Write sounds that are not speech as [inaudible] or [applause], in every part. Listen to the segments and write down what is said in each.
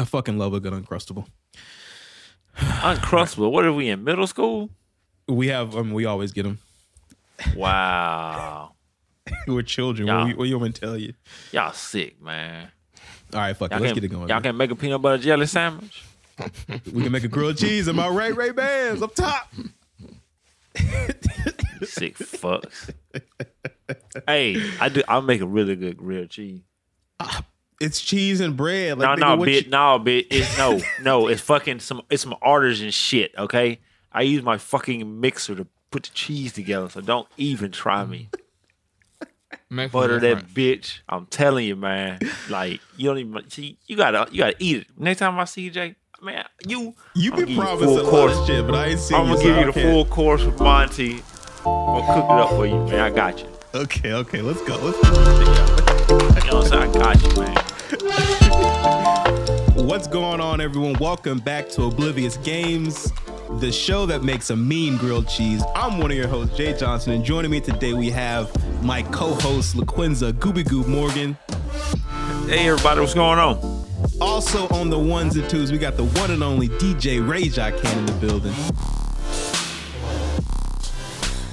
I fucking love a good uncrustable. Uncrustable. What are we in middle school? We have, I mean, we always get them. Wow. [laughs] We're children. What, you- what you want to tell you? Y'all sick, man. All right, fuck it. Let's can, get it going. Y'all man. can make a peanut butter jelly sandwich. [laughs] We can make a grilled cheese. Am I right, Ray Bands up top? [laughs] Sick fucks. hey, I do. I'll make a really good grilled cheese. It's cheese and bread. No, Like, no, nigga, what bitch. you- No, bitch. It's no, no. It's fucking some. It's some artisan shit. Okay. I use my fucking mixer to put the cheese together. So don't even try me. [laughs] Makes Butter that different. bitch. I'm telling you, man. Like you don't even see. You gotta. You gotta eat it. Next time I see you, Jay, man, you. You I'll been promising full a lot of shit, but I ain't seen I'm you. gonna so give I you the can't- full course with Monty. I'm gonna cook it up for you, man. I got you. Okay, okay, let's go. Let's go. You I'm saying? I got you, man. [laughs] What's going on, everyone? Welcome back to Oblivious Games, the show that makes a mean grilled cheese. I'm one of your hosts, Jay Johnson, and joining me today we have my co-host LaQuinza Gooby Goob Morgan. Hey, everybody, what's going on? Also on the ones and twos, we got the one and only DJ Rage I Can in the building.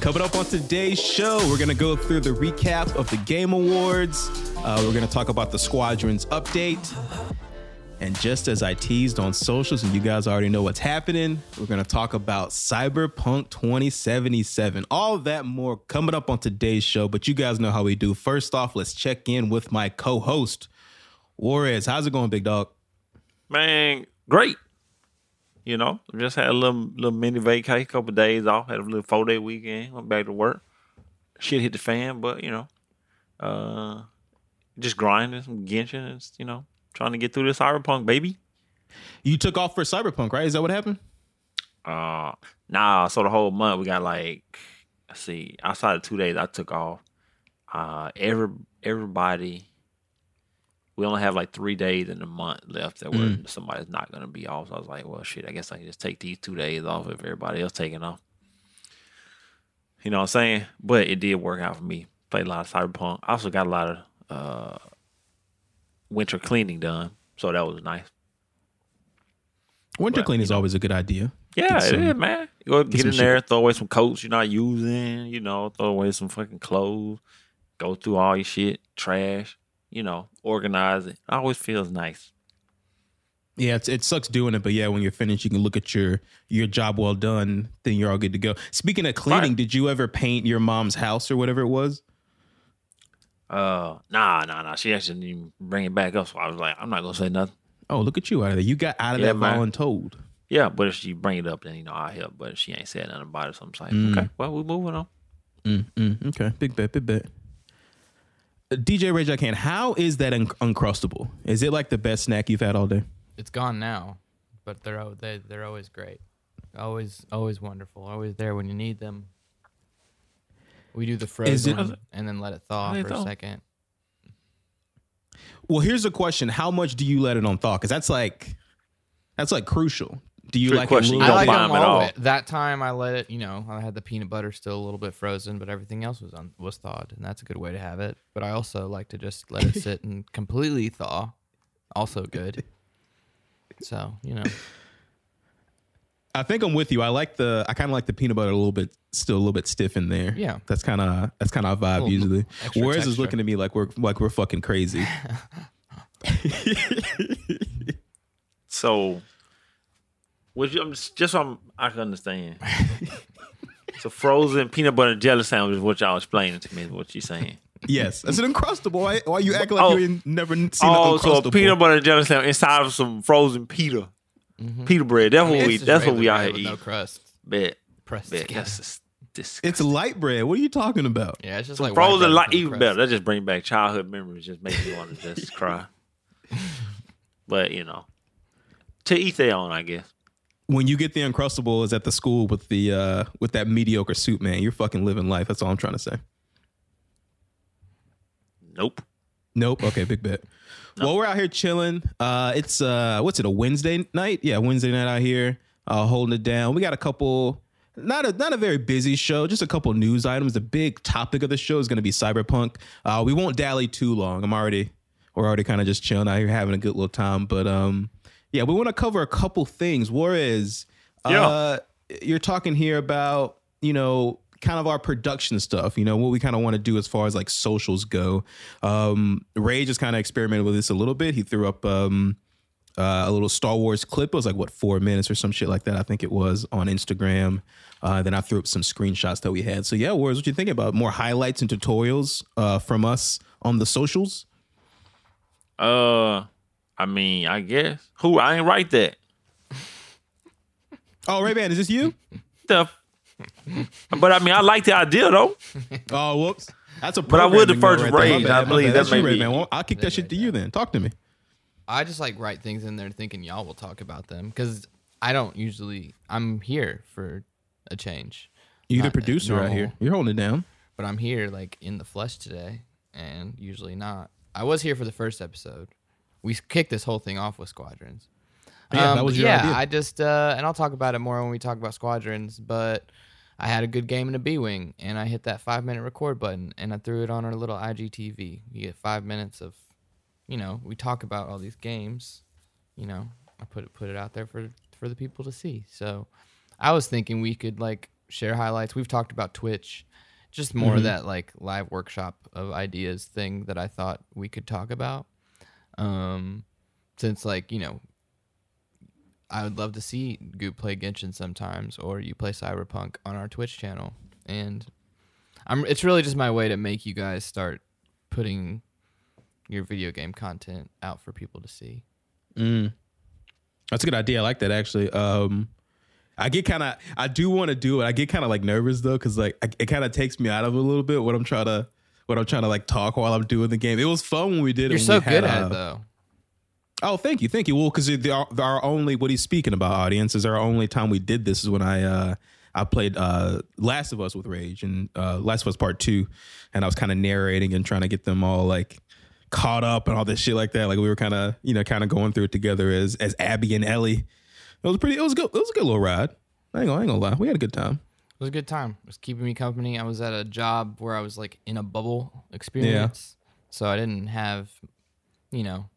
Coming up on today's show, we're gonna go through the recap of the Game Awards. Uh, we're gonna talk about the Squadrons update. And just as I teased on socials, and you guys already know what's happening, we're gonna talk about Cyberpunk 2077. All that more coming up on today's show. But you guys know how we do. First off, let's check in with my co-host, Juarez. How's it going, big dog? Man, great. You know, just had a little little mini vacay, couple days off, had a little four day weekend, went back to work. Shit hit the fan, but you know, uh, just grinding some Genshin and you know, trying to get through this cyberpunk baby. You took off for Cyberpunk, right? Is that what happened? Uh, nah, so the whole month we got like, let's see, outside of two days I took off. Uh, every everybody, we only have like three days in the month left that where somebody's not gonna be off. So I was like, well, shit, I guess I can just take these two days off if everybody else taking off. You know what I'm saying? But it did work out for me. Played a lot of Cyberpunk. I also got a lot of uh winter cleaning done, so that was nice. Winter But, clean you is know. always a good idea. Yeah, Get it some- is, man. You go get, some in shit. there, throw away some coats you're not using, you know, throw away some fucking clothes, go through all your shit, trash, you know, organize it. It always feels nice. Yeah, it's, it sucks doing it, but yeah, when you're finished, you can look at your your job well done. Then you're all good to go. Speaking of cleaning, Right. did you ever paint your mom's house or whatever it was? Uh, nah, nah, nah. She actually didn't even bring it back up, so I was like, I'm not gonna say nothing. Oh, look at you out of there! You got out of Yeah, that man. voluntold. Yeah, but if she bring it up, then you know I help. But she ain't said nothing about it, so I'm just like, Mm. okay, well, we're moving on. Mm, mm, okay, big bet, big bet. DJ Ray Can, how is that un- uncrustable? Is it like the best snack you've had all day? It's gone now, but they're al- they they're always great, always always wonderful, always there when you need them. We do the Is it- frozen and then let it thaw How they for a thaw? second. Well, here's a question: How much do you let it on thaw? Because that's like that's like crucial. Do you Good like question. it? You don't I like buy them 'em at all. all. That time I let it, you know, I had the peanut butter still a little bit frozen, but everything else was on was thawed, and that's a good way to have it. But I also like to just let it [laughs] sit and completely thaw, also good. So you know, I think I'm with you. I like the. I kind of like the peanut butter a little bit, still a little bit stiff in there. Yeah. that's kind of that's kind of vibe usually. extra Whereas is looking at me like we're like we're fucking crazy. [laughs] So, what you, I'm just, just so I'm, I can understand. [laughs] so, frozen peanut butter and jelly sandwich is what y'all explaining to me. Is what you saying? yes, that's an uncrustable. Why, why you act like Oh. you ain't never seen Oh, an so a peanut butter and jelly sandwich inside of some frozen pita, mm-hmm. pita bread. That's I mean, what we. just That's what we out bread here with eating. No crust, Bet, pressed bet. That's just disgusting. It's light bread. What are you talking about? Yeah, it's just Some like frozen bread light, even crust. better. That just bring back childhood memories. Just make me want to just [laughs] cry. But you know, to each their own, I guess. When you get the uncrustable, is at the school with the uh with that mediocre suit, man. You're fucking living life. That's all I'm trying to say. Nope. Nope. Okay, big bet. Well, we're out here chilling. Uh, it's uh, what's it? A Wednesday night? Yeah, Wednesday night out here, uh, holding it down. We got a couple. Not a not a very busy show. Just a couple news items. The big topic of the show is going to be cyberpunk. Uh, we won't dally too long. I'm already we're already kind of just chilling out here, having a good little time. But um, yeah, we want to cover a couple things. Juarez, Yeah. uh, you're talking here about you know kind of our production stuff. You know what we kind of want to do as far as like socials go. Um, Ray just kind of experimented with this a little bit. He threw up um, uh, a little Star Wars clip. It was like what four minutes or some shit like that. I think it was on Instagram. Uh, then I threw up some screenshots that we had. So yeah, Juarez, what you think about more highlights and tutorials uh, from us on the socials? Uh, I mean, I guess who I ain't write that. [laughs] Oh, Ray Ban, is this you? The, f- but I mean, I like the idea though. Oh, whoops. That's a But I would the first error right raise. I believe bad. that That's you, may Ray be- Ban. Well, I'll kick that Did shit to you then. Talk to me. I just like write things in there thinking y'all will talk about them because I don't usually. I'm here for a change, You're the Not producer right here. You're holding it down. but I'm here like in the flesh today, and usually not. I was here for the first episode. We kicked this whole thing off with squadrons. Yeah, that Um, was but your yeah, idea. I just uh, and I'll talk about it more when we talk about squadrons. But I had a good game in a B wing, and I hit that five minute record button, and I threw it on our little IGTV. You get five minutes of, you know, we talk about all these games. You know, I put it put it out there for for the people to see. So I was thinking we could like share highlights. We've talked about Twitch, just more Mm-hmm. of that like live workshop of ideas thing that I thought we could talk about. Um, since like you know I would love to see Goob play Genshin sometimes, or you play Cyberpunk on our Twitch channel. And I'm it's really just my way to make you guys start putting your video game content out for people to see. Mm. That's a good idea. I like that actually. Um, I get kind of, I do want to do it. I get kind of like nervous though, because like it kind of takes me out of a little bit what I'm trying to, what I'm trying to like talk while I'm doing the game. It was fun when we did it. You're so we had, good at it though. Oh, thank you, thank you. Well, because our, our only what he's speaking about audience is our only time we did this is when I uh I played uh Last of Us with Rage and uh Last of Us Part Two, and I was kind of narrating and trying to get them all like caught up and all this shit like that. Like we were kind of you know kind of going through it together as as Abby and Ellie. It was pretty. It was good. It was a good little ride. I ain't gonna, I ain't gonna lie. We had a good time. It was a good time. It was keeping me company. I was at a job where I was like in a bubble experience. So I didn't have, you know,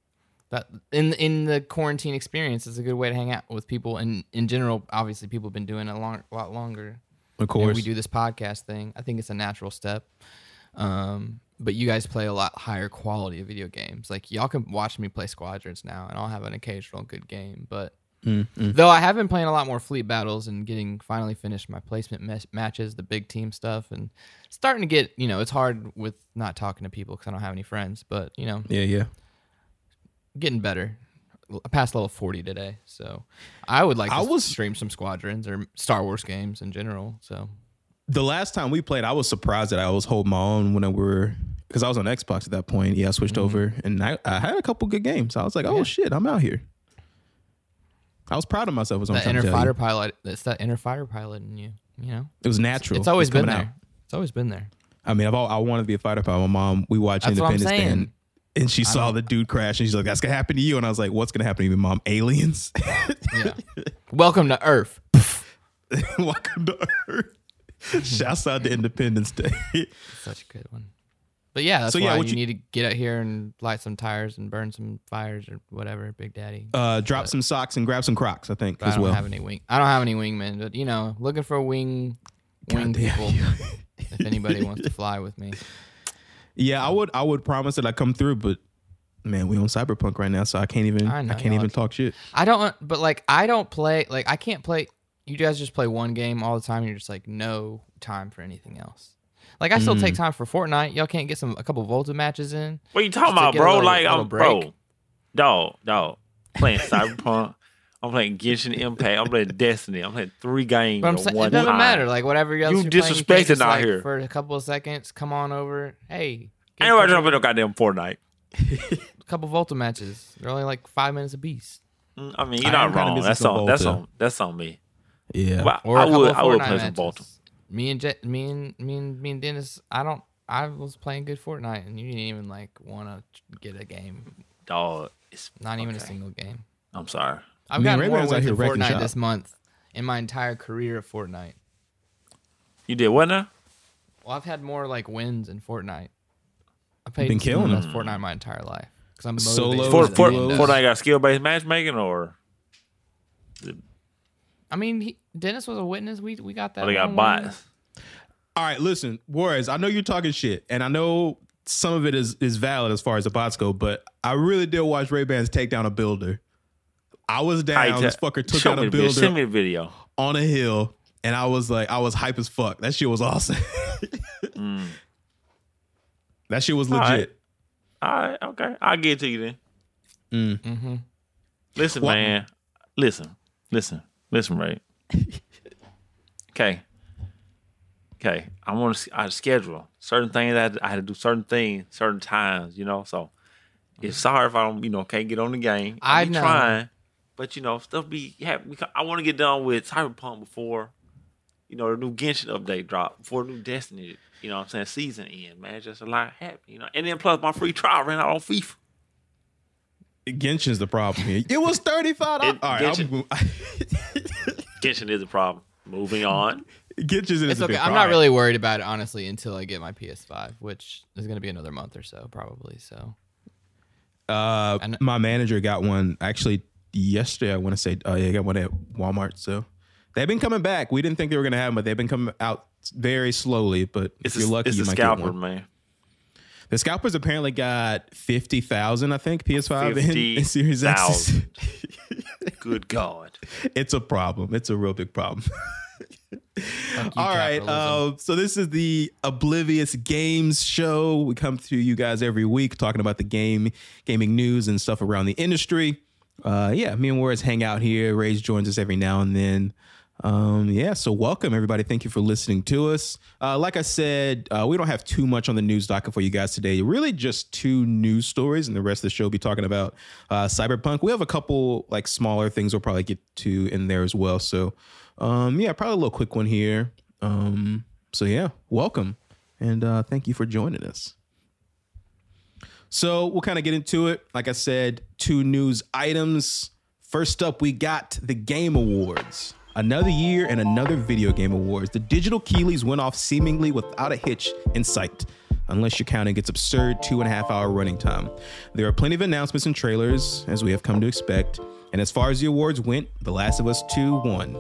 that in in the quarantine experience it's a good way to hang out with people and in general obviously people have been doing it a long, lot longer Of and course. we do this podcast thing i think it's a natural step um, but you guys play a lot higher quality of video games like y'all can watch me play squadrons now and i'll have an occasional good game but Mm, mm. though i have been playing a lot more fleet battles and getting finally finished my placement mes- matches the big team stuff and starting to get you know it's hard with not talking to people because i don't have any friends but you know Yeah, yeah. getting better. I passed level 40 today, so I would like to I was- stream some squadrons or Star Wars games in general. So the last time we played, I was surprised that I was holding my own when I were because I was on Xbox at that point. Yeah, I switched over and I, I had a couple good games. I was like, oh Yeah. shit, I'm out here. I was proud of myself. Was that inner fighter pilot, it's that inner fighter pilot in you. You know, It was natural. it's always been there. out. It's always been there. I mean, I've all, I wanted to be a fighter pilot. My mom, we watched That's Independence Day, and, she saw the dude crash, and she's like, "That's gonna happen to you." And I was like, "What's gonna happen to you, mom? Aliens? [laughs] Yeah. Welcome to Earth. [laughs] Welcome to Earth." Shouts out to Independence Day. Such a good one. But yeah, that's So, yeah, why you, you- need to get out here and light some tires and burn some fires or whatever, Big Daddy. uh, drop some socks and grab some Crocs. I think But I as don't well. have any wing. I don't have any wingmen, but you know, looking for wing wing people. if anybody wants to [laughs] fly with me, Yeah, I would I would promise that I come through, but man, we on Cyberpunk right now, so I can't even I I, can't even talk shit. I don't, but like, I don't play, like, I can't play. You guys just play one game all the time. And you're just like, no time for anything else. Like, I still take time for Fortnite. Y'all can't get some, a couple Volta matches in. What you talking about, bro? little- like little I'm break. bro, dog, dog. Playing Cyberpunk. [laughs] I'm playing Genshin Impact. I'm playing Destiny. I'm playing three games But I'm at saying, one it doesn't time. matter. Like, whatever else You you're playing, you can't disrespecting just, out like, here. For a couple of seconds, come on over. Hey. get Ain't a nobody couple, jumping no goddamn Fortnite. a [laughs] couple Volta matches. They're only like five minutes apiece. Mm, I mean, you're I am not kinda wrong. missing That's some on. That's Volta. on. That's on me. Yeah. But Or a I couple would. I would Fortnite play some matches. Volta. Me and Jet, me and me and me and Dennis. I don't. I was playing good Fortnite, and you didn't even like want to get a game. Dog. It's Not even a single game. I'm sorry. I've Man, gotten more wins here in Fortnite shop. this month in my entire career of Fortnite. You did what now? Well, I've had more like wins in Fortnite. I've played Been some of the killing best Fortnite my entire life because I'm Solo motivated For- For, by Those for, the duos. windows. Fortnite got skill based matchmaking or I mean, he, Dennis was a witness. We we got that. Oh, they got one-on-one. bots. All right, listen, Warriors. I know you're talking shit, and I know some of it is is valid as far as the bots go, but I really did watch Ray Bans take down a builder. I was down. Hey, this t- fucker took show down a the video. Send builder me a video. on a hill, and I was like, I was hype as fuck. That shit was awesome. [laughs] That shit was All right. legit. All right, okay. I'll get it to you then. Mm. Mm-hmm. Listen, What- man. Listen, listen, listen, Ray. [laughs] okay, okay. I want to. I schedule certain things. I had, to, I had to do certain things, certain times. You know, so it's sorry if I don't. You know, can't get on the game. I am trying, but you know, stuff be. Yeah, we, I want to get done with Cyberpunk before, you know, the new Genshin update drop before the new Destiny. You know, what I'm saying season end. Man, it's just a lot happening. You know, and then plus my free trial ran out on FIFA. Genshin's the problem here. It was thirty five. All It- I'm, Genshin- [laughs] Genshin is a problem. Moving on. Genshin's is It's a okay. I'm not really worried about it honestly until I get my PS5, which is going to be another month or so probably. So Uh, And- my manager got one actually yesterday. I want to say, oh yeah, I got one at Walmart. So they've been coming back. We didn't think they were gonna have them, but they've been coming out very slowly. But It's if you're lucky, it's you a might get scalper, one. man. The scalpers apparently got fifty thousand. I think PS5 in, in Series X. 50,000. [laughs] Good God. it's a problem. It's a real big problem. [laughs] you, All right. Uh, so this is the Oblivious Games Show. We come to you guys every week talking about the game, gaming news, and stuff around the industry. Uh, yeah, me and Warriors hang out here. Ray's joins us every now and then. Um, yeah, so welcome everybody. Thank you for listening to us. Uh, like I said, uh, we don't have too much on the news docket for you guys today. Really, just two news stories, and the rest of the show will be talking about uh, Cyberpunk. We have a couple like smaller things we'll probably get to in there as well. So, um, yeah, probably a little quick one here. Um, so yeah, welcome and uh, thank you for joining us. So we'll kind of get into it. Like I said, two news items. First up, we got the Game Awards. Another year and another video game awards. The digital Keighleys went off seemingly without a hitch in sight, unless you're counting its absurd two and a half hour running time. There are plenty of announcements and trailers, as we have come to expect. And as far as the awards went, The Last of Us 2 won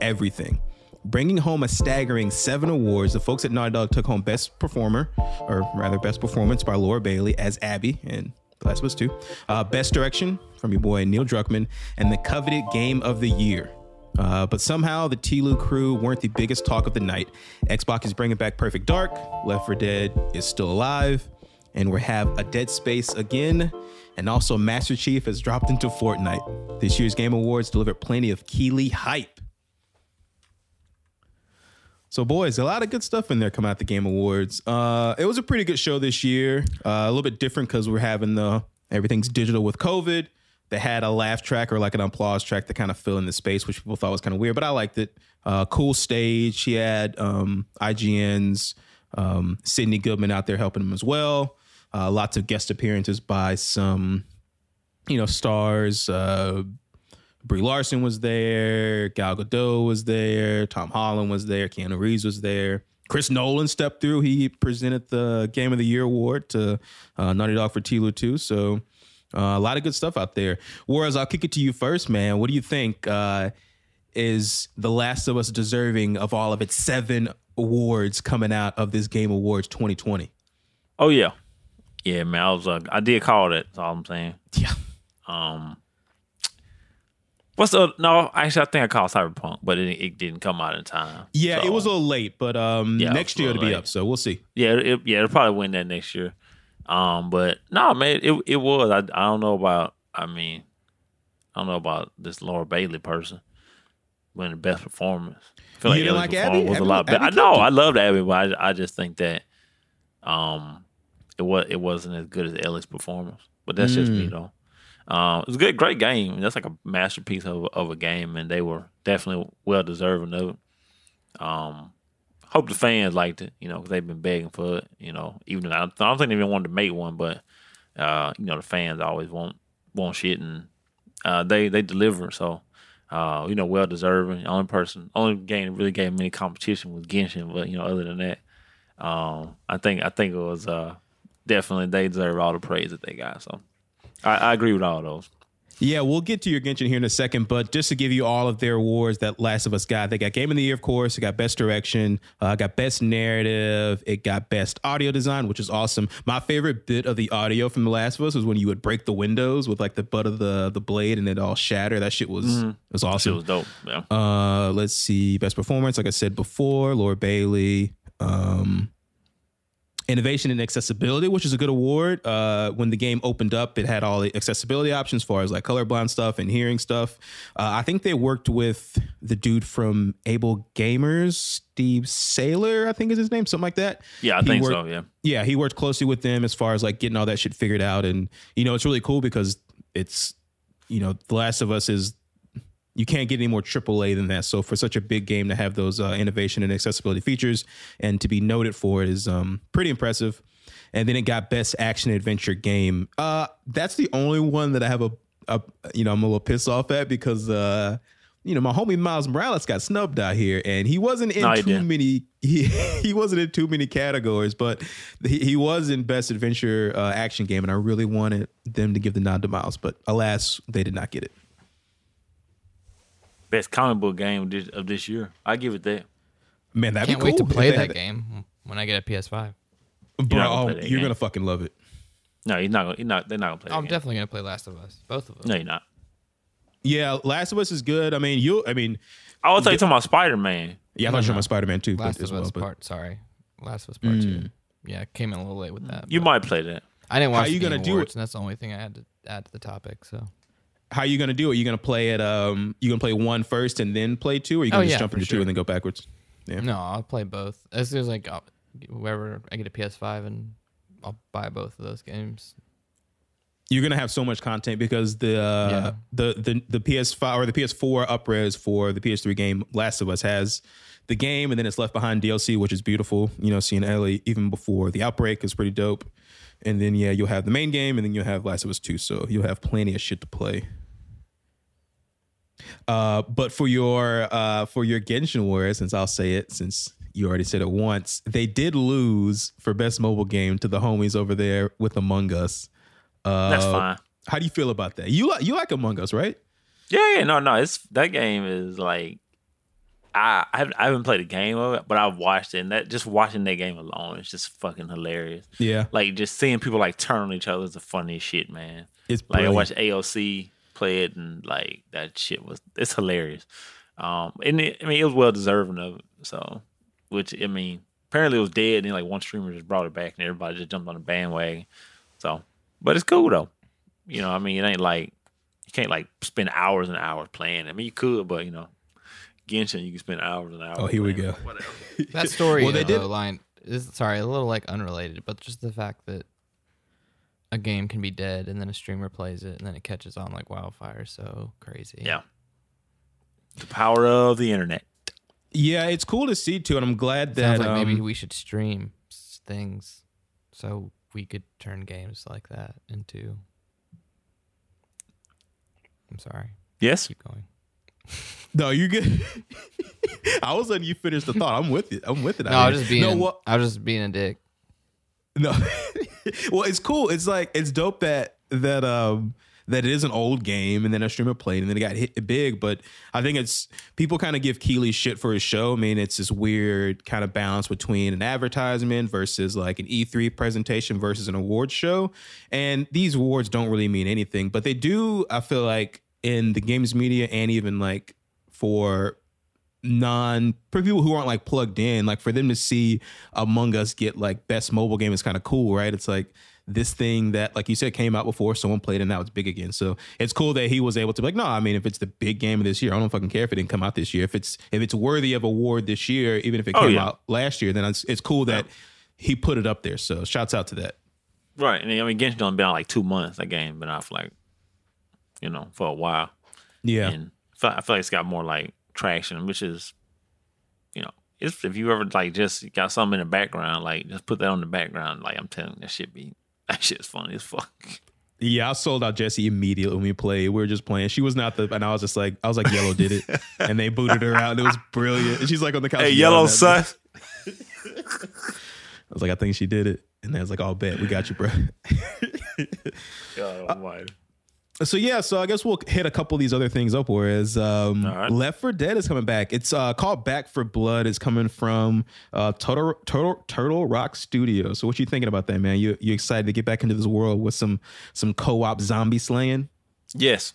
everything bringing home a staggering seven awards. The folks at Naughty Dog took home Best Performer, or rather Best Performance by Laura Bailey as Abby in The Last of Us 2, uh, Best Direction from your boy Neil Druckmann, and the coveted Game of the Year. Uh, but somehow the TLOU crew weren't the biggest talk of the night. Xbox is bringing back Perfect Dark, Left 4 Dead is still alive, and we have a Dead Space again. And also Master Chief has dropped into Fortnite. This year's Game Awards delivered plenty of Keighley hype. So, boys, a lot of good stuff in there coming out the Game Awards. Uh, it was a pretty good show this year. Uh, a little bit different because we're having the everything's digital with COVID. They had a laugh track or like an applause track to kind of fill in the space, which people thought was kind of weird, but I liked it. Uh, cool stage. He had um, IGN's um, Sydnee Goodman out there helping him as well. Uh, lots of guest appearances by some, you know, stars. Uh, Brie Larson was there, Gal Gadot was there, Tom Holland was there, Keanu Reeves was there. Chris Nolan stepped through. He presented the Game of the Year award to uh, Naughty Dog for TLOU 2. So uh, a lot of good stuff out there. Juarez I'll kick it to you first, man. What do you think? Uh, is The Last of Us deserving of all of its seven awards coming out of this Game Awards 2020? Oh yeah, yeah, man. I was uh, I did call that. That's all I'm saying. Yeah. Um, what's the no? Actually, I think I called Cyberpunk, but it, it didn't come out in time. Yeah, So, it was a little late, but um, Yeah, next year it'll little be late. up, so we'll see. yeah, it, yeah. It'll probably win that next year. Um, but no, man, it it was. I I don't know about. I mean, I don't know about this Laura Bailey person winning the best performance. I feel You didn't like Abby? was Abby- a lot better. I know. I loved Abby, but I, I just think that um, it was it wasn't as good as Ellie's performance. But that's just Mm. me though. Um, it was a good, great game. That's like a masterpiece of of a game, and they were definitely well deserving of it. Um, hope the fans liked it, you know, because they've been begging for it. You know, even though I don't, I don't think they even wanted to make one, but uh, you know, the fans always want want shit, and uh, they they deliver. So, uh, you know, well deserving. Only person, only game that really gave me any competition was Genshin, but you know, other than that, um, I think I think it was uh, definitely they deserve all the praise that they got. So, I, I agree with all those. Yeah, we'll get to your Genshin here in a second, but just to give you all of their awards that Last of Us got, they got Game of the Year, of course. It got Best Direction, uh, got Best Narrative, it got Best Audio Design, which is awesome. My favorite bit of the audio from The Last of Us was when you would break the windows with like the butt of the the blade and it all shatter. That shit was was Shit awesome. was dope. Yeah. Uh, let's see, best performance. Like I said before, Laura Bailey. Um, innovation and accessibility, which is a good award. Uh, when the game opened up, it had all the accessibility options, as far as like colorblind stuff and hearing stuff. Uh, I think they worked with the dude from Able Gamers, Steve Saylor, I think is his name, something like that. Yeah, I He think worked- so. Yeah. yeah, he worked closely with them as far as like getting all that shit figured out. And, you know, it's really cool because it's, you know, The Last of Us is, you can't get any more AAA than that. So for such a big game to have those uh, innovation and accessibility features and to be noted for it is um, pretty impressive. And then it got best action adventure game. Uh, that's the only one that I have a, a you know, I'm a little pissed off at because, uh, you know, my homie Miles Morales got snubbed out here, and he wasn't in No, too didn't. many. [laughs] He, he wasn't in too many categories, but he, he was in best adventure uh, action game, and I really wanted them to give the nod to Miles, but alas, they did not get it. Best comic book game of this, of this year. I give it that. Man, that'd Can't be cool wait to play they that game when I get a PS5. Bro, You're gonna oh, you're gonna fucking love it. No, he's not. Gonna, he's not. They're not gonna play. Oh, I'm game. definitely gonna play Last of Us, both of them. No, you're not. Yeah, Last of Us is good. I mean, you. I mean, oh, I was talking about Spider Man. yeah, I'm not sure about Spider Man too, Last but as of well. Us But Part. Sorry, Last of Us Part hmm. Two. Yeah, came in a little late with that. You but might play that. I didn't watch How you the Game gonna do it? and that's the only thing I had to add to the topic. So how are you gonna do it? You gonna play it? Um, you gonna play one first and then play two, or you gonna Oh, just yeah, jump into two and then go backwards? Yeah. no, I'll play both as soon as like I'll, whoever I get a PS5 and I'll buy both of those games. you're gonna have so much content because the uh, Yeah. the the the PS5 or the PS4 upres for the PS3 game Last of Us has the game and then it's left behind DLC, which is beautiful. You know, seeing Ellie even before the outbreak is pretty dope. And then yeah, you'll have the main game and then you'll have Last of Us 2, so you'll have plenty of shit to play. Uh, but for your uh for your Genshin War, since I'll say it, since you already said it once, they did lose for best mobile game to the homies over there with Among Us. Uh, That's fine. How do you feel about that? You like you like Among Us, right? Yeah, yeah, no, no. It's that game is like I I haven't, I haven't played a game of it, but I've watched it, and that just watching that game alone is just fucking hilarious. Yeah, Like just seeing people like turn on each other is the funniest shit, man. it's Like brilliant. I watched AOC play it, and like that shit was it's hilarious. Um, and it, I mean it was well deserving of it. So, which I mean, apparently it was dead, and then like one streamer just brought it back, and everybody just jumped on the bandwagon. So, but it's cool though. You know, I mean, it ain't like you can't like spend hours and hours playing. I mean, you could, but you know, Genshin you can spend hours and hours. Oh, here we go. Whatever. That story, Well, they though, did- line is sorry, a little like unrelated, but just the fact that a game can be dead and then a streamer plays it and then it catches on like wildfire. So crazy. Yeah. The power of the internet. yeah, it's cool to see too, and I'm glad that Sounds like maybe um, we should stream things so we could turn games like that into. I'm sorry. Yes. Keep going. [laughs] no, you good. I was letting you finish the thought. I'm with it. I'm with it. No, out I here. was just being. no. What? I was just being a dick. No. [laughs] [laughs] well, it's cool. It's like it's dope that that um that it is an old game and then a streamer played and then it got hit big. But I think it's people kind of give Keighley shit for his show. I mean, it's this weird kind of balance between an advertisement versus like an E3 presentation versus an awards show. And these awards don't really mean anything, but they do, I feel like, in the games media and even like for non for people who aren't like plugged in, like for them to see Among Us get like best mobile game is kind of cool, right? It's like this thing that, like you said, came out before someone played and now it's big again. So it's cool that he was able to be like, no, I mean, if it's the big game of this year, I don't fucking care if it didn't come out this year. If it's if it's worthy of award this year, even if it Oh, came yeah. out last year, then it's it's cool that he put it up there. So shouts out to that. Right. And I mean, Genshin done been out like two months. That game been out for like, you know, for a while. Yeah. And I feel, I feel like it's got more like traction, which is, you know, it's, if you ever like just got something in the background, like just put that on the background. Like I'm telling you, that shit be [laughs] that shit's funny as fuck. Yeah, I sold out Jesse immediately when we played. We were just playing. She was not the, and I was just like, I was like, Yellow did it, [laughs] and they booted her out. And it was brilliant. And she's like on the couch. Hey, yellow at me. sus. [laughs] I was like, I think she did it, and I was like, "I'll bet we got you, bro." Oh, God almighty. So yeah, so I guess we'll hit a couple of these other things up. Juarez um, right. Left 4 Dead is coming back. It's uh, called Back 4 Blood. It's coming from uh, Turtle, Turtle Turtle Rock Studio. So what you thinking about that, man? You you excited to get back into this world with some some co op zombie slaying? Yes.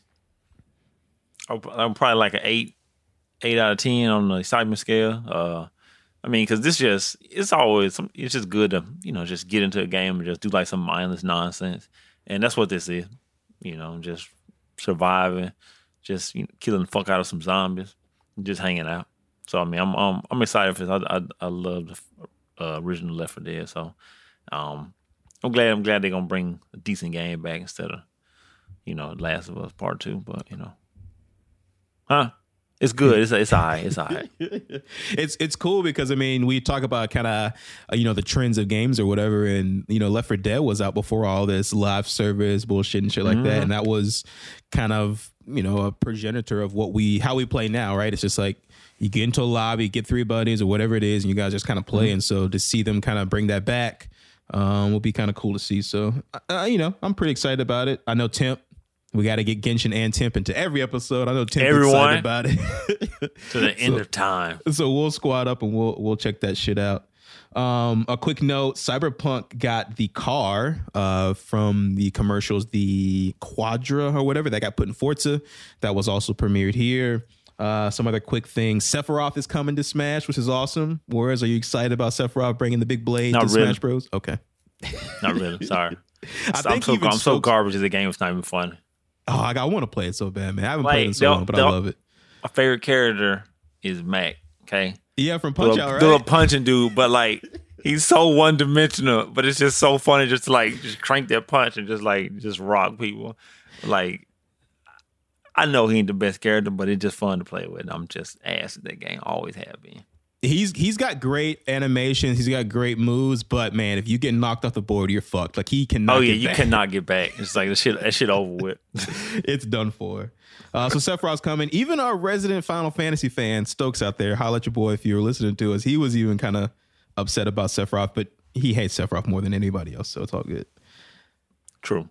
I'm I'm probably like an eight, eight out of ten on the excitement scale. Uh, I mean, because this just it's always it's just good to you know just get into a game and just do like some mindless nonsense, and that's what this is. You know, just surviving, just you know, killing the fuck out of some zombies, just hanging out. So I mean, I'm I'm, I'm excited for this. I I, I love the uh, original Left 4 Dead, so um, I'm glad I'm glad they're gonna bring a decent game back instead of you know, Last of Us Part Two, but you know, huh? It's good. It's it's alright. It's alright. [laughs] it's it's cool because I mean we talk about kind of uh, you know the trends of games or whatever, and you know Left 4 Dead was out before all this live service bullshit and shit like that, and that was kind of you know a progenitor of what we how we play now, right? It's just like you get into a lobby, get three buddies or whatever it is, and you guys just kind of play. And so to see them kind of bring that back um, will be kind of cool to see. So uh, you know I'm pretty excited about it. I know Temp. We got to get Genshin and Temp into every episode. I know Temp Everyone. excited about it. [laughs] to the end of time. so we'll squad up and we'll we'll check that shit out. Um, a quick note: Cyberpunk got the car uh, from the commercials, the Quadra or whatever that got put in Forza. That was also premiered here. Uh, some other quick things: Sephiroth is coming to Smash, which is awesome. Juarez, are you excited about Sephiroth bringing the big blade Not to really. Smash Bros? Okay. Not really. Sorry. [laughs] I I'm think so I'm so Stokes- garbage the game. It's not even fun. Oh, I, got- I want to play it so bad, man. I haven't played it so long, but I love it. My favorite character is Mac. Okay, Yeah, from Punch Out, the little punching dude, but like he's so one dimensional. But it's just so funny just to like just crank that punch and just like just rock people. Like I know he ain't the best character, but it's just fun to play with. I'm just ass at that game. Always have been. He's he's got great animations. He's got great moves, but man, if you get knocked off the board, you're fucked. Like he cannot. Oh yeah, you back. cannot get back. It's like the shit. That shit over with. [laughs] it's done for. Uh, so Sephiroth's coming. Even our resident Final Fantasy fan, Stokes out there, holla at your boy if you're listening to us. He was even kind of upset about Sephiroth, but he hates Sephiroth more than anybody else, so it's all good. True.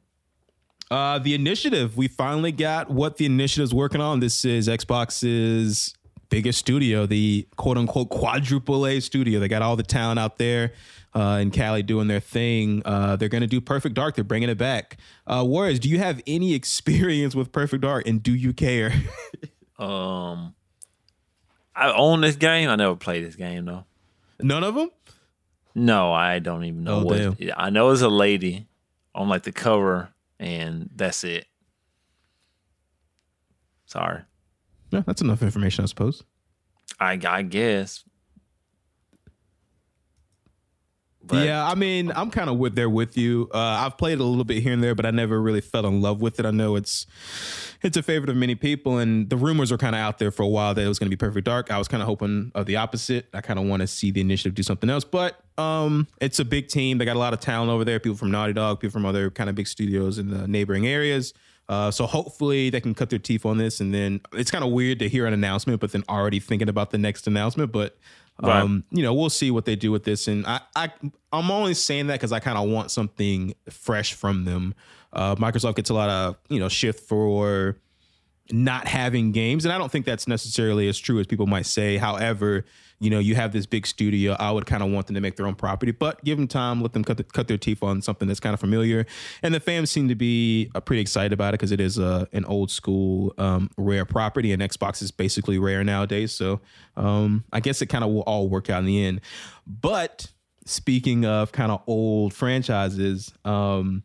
Uh, the initiative. We finally got what the initiative's working on. This is Xbox's biggest studio, the quote unquote quadruple A studio. They got all the talent out there uh, in Cali doing their thing. Uh, they're going to do Perfect Dark. They're bringing it back. Uh, Warriors, do you have any experience with Perfect Dark and do you care? [laughs] Um, I own this game. I never played this game though. None of them? No, I don't even know Oh, what. damn. I know it's a lady on like the cover, and that's it. Sorry, No, that's enough information, I suppose. I I guess. But yeah, I mean, I'm kind of with there with you. Uh, I've played a little bit here and there, but I never really fell in love with it. I know it's it's a favorite of many people, and the rumors were kind of out there for a while that it was going to be Perfect Dark. I was kind of hoping of the opposite. I kind of want to see the initiative do something else, but um, it's a big team. They got a lot of talent over there. People from Naughty Dog, people from other kind of big studios in the neighboring areas. Uh, so hopefully they can cut their teeth on this, and then it's kind of weird to hear an announcement, but then already thinking about the next announcement. But Right. um, you know, we'll see what they do with this. And I, I I'm only saying that because I kind of want something fresh from them. Uh, Microsoft gets a lot of you know shift for not having games, and I don't think that's necessarily as true as people might say. However, you know, you have this big studio. I would kind of want them to make their own property, but give them time, let them cut the, cut their teeth on something that's kind of familiar. And the fans seem to be uh, pretty excited about it because it is a an old school um, rare property, and Xbox is basically rare nowadays. So um, I guess it kind of will all work out in the end. But speaking of kind of old franchises, um,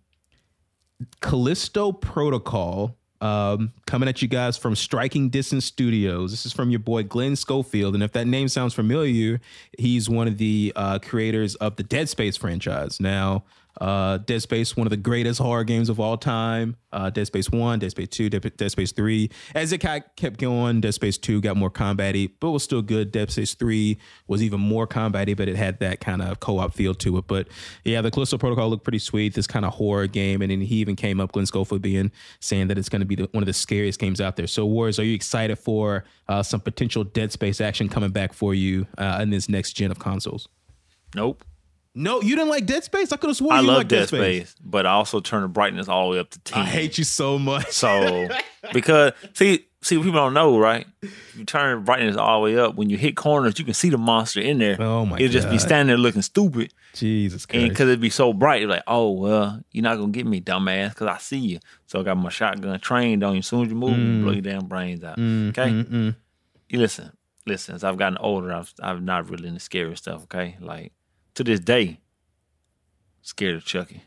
Callisto Protocol um, coming at you guys from Striking Distance Studios. This is from your boy Glenn Schofield, and if that name sounds familiar, he's one of the uh, creators of the Dead Space franchise. Now, uh, Dead Space, one of the greatest horror games of all time. Uh, Dead Space One, Dead Space Two, Dead, Dead Space Three. As it kept going, Dead Space Two got more combat-y, but was still good. Dead Space Three was even more combat-y, but it had that kind of co-op feel to it. But yeah, the Callisto Protocol looked pretty sweet. This kind of horror game, and then he even came up, Glenn Schofield being saying that it's going to be the, one of the scariest games out there. So, Wars, are you excited for uh, some potential Dead Space action coming back for you uh, in this next gen of consoles? nope. No, you didn't like Dead Space. I could have sworn I you love liked Dead Space, but I also turn the brightness all the way up to ten. I hate you so much. So [laughs] because see see what people don't know, right? You turn the brightness all the way up, when you hit corners, you can see the monster in there. Oh my It'll just be standing there looking stupid. Jesus Christ. because it'd be so bright, you're like, oh well, you're not gonna get me, dumbass, because I see you. So I got my shotgun trained on you. As soon as you move, Mm. blow your damn brains out. Mm, Okay, mm, mm. you listen, listen. As I've gotten older, I've I've not really into scary stuff. Okay, like to this day, scared of Chucky.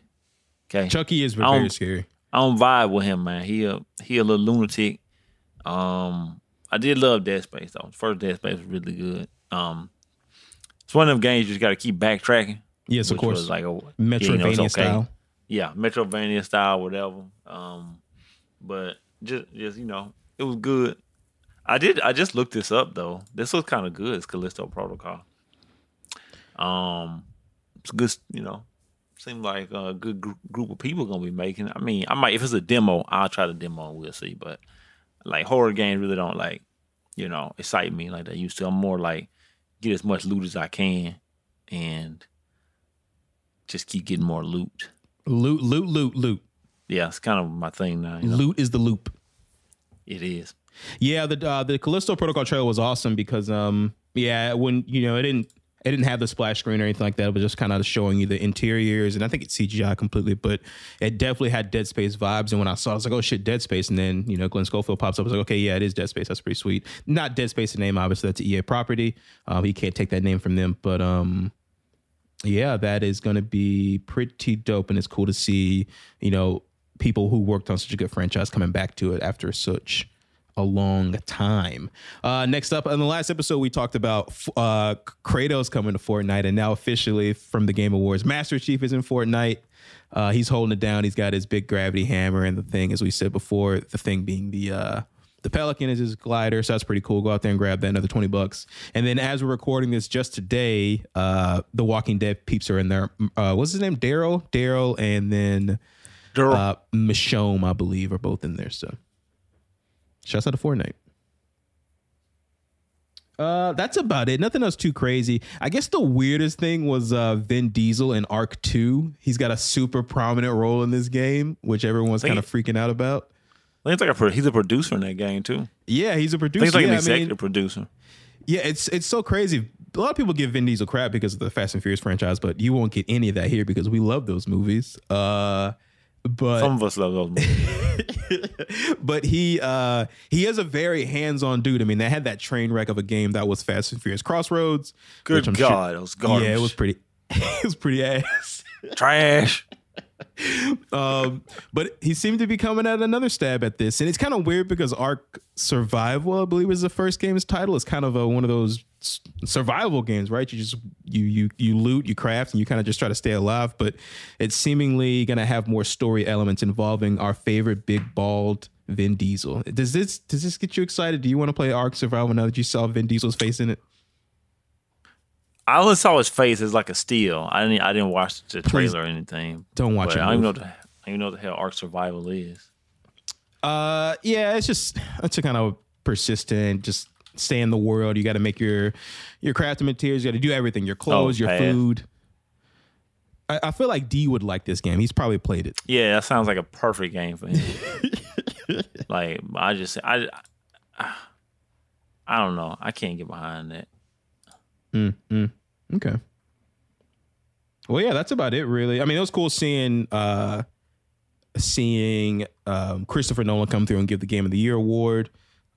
Okay, Chucky is very scary. I don't vibe with him, man. He a he a little lunatic. Um, I did love Dead Space though. First Dead Space was really good. Um, it's one of them games you just got to keep backtracking. Yes, of course. was like a Metroidvania you know, okay. style. Yeah, Metrovania style, whatever. Um, but just just you know, it was good. I did. I just looked this up though. This was kind of good. It's Callisto Protocol. Um, it's good. You know, seems like a good gr- group of people gonna be making. I mean, I might if it's a demo, I'll try the demo and we'll see. But like horror games really don't like, you know, excite me like they used to. I'm more like get as much loot as I can and just keep getting more loot. Loot, loot, loot, loot. Yeah, it's kind of my thing now. You know? Loot is the loop. It is. Yeah, the uh, the Callisto Protocol trailer was awesome because um yeah when you know it didn't it didn't have the splash screen or anything like that. It was just kind of showing you the interiors, and I think it's CGI completely, but it definitely had Dead Space vibes. And when I saw, it, I was like, "Oh shit, Dead Space!" And then you know Glenn Schofield pops up. I was like, "Okay, yeah, it is Dead Space. That's pretty sweet." Not Dead Space, the name obviously that's EA property. Um, he can't take that name from them, but um, yeah, that is going to be pretty dope, and it's cool to see you know people who worked on such a good franchise coming back to it after such a long time. Uh, next up, on the last episode, we talked about uh, Kratos coming to Fortnite, and now officially from the Game Awards, Master Chief is in Fortnite. Uh, he's holding it down. He's got his big gravity hammer and the thing, as we said before, the thing being the uh, the Pelican is his glider, so that's pretty cool. Go out there and grab that, another twenty bucks. And then as we're recording this just today, uh, the Walking Dead peeps are in there. Uh, what's his name? Daryl, Daryl, and then Daryl. uh, Michonne, I believe, are both in there. So, shouts out to Fortnite. Uh, that's about it. Nothing else too crazy. I guess the weirdest thing was uh, Vin Diesel in Ark Two. He's got a super prominent role in this game, which everyone's kind of freaking out about. I think it's like a, he's a producer in that game too. Yeah, he's a producer. it's like yeah, an I executive mean, producer. yeah, it's it's so crazy. A lot of people give Vin Diesel crap because of the Fast and Furious franchise, but you won't get any of that here because we love those movies. Uh, but Some of us love those movies. [laughs] but he uh he is a very hands-on dude. I mean, they had that train wreck of a game that was Fast and Furious Crossroads. Good I'm sure- God, it was garbage. yeah, it was pretty. [laughs] it was pretty ass. trash. [laughs] Um, but he seemed to be coming at another stab at this, and it's kind of weird because Ark Survival, I believe, is the first game's title. It's kind of a, one of those survival games, right? You just you you you loot, you craft, and you kind of just try to stay alive. But it's seemingly going to have more story elements involving our favorite big bald Vin Diesel. Does this does this get you excited? Do you want to play Ark Survival now that you saw Vin Diesel's face in it? I only saw his face as like a steal. I didn't. I didn't watch the trailer or anything. Don't watch it. I don't even know. The, I don't even know what the hell Ark Survival is. Uh, yeah, it's just it's a kind of persistent, just stay in the world. You got to make your your crafting materials. You got to do everything. Your clothes, your bad. food. I, I feel like D would like this game. He's probably played it. Yeah, that sounds like a perfect game for him. [laughs] like I just I, I I don't know. I can't get behind that. Okay. Well, yeah, that's about it, really. I mean, it was cool seeing uh seeing um, Christopher Nolan come through and give the Game of the Year award.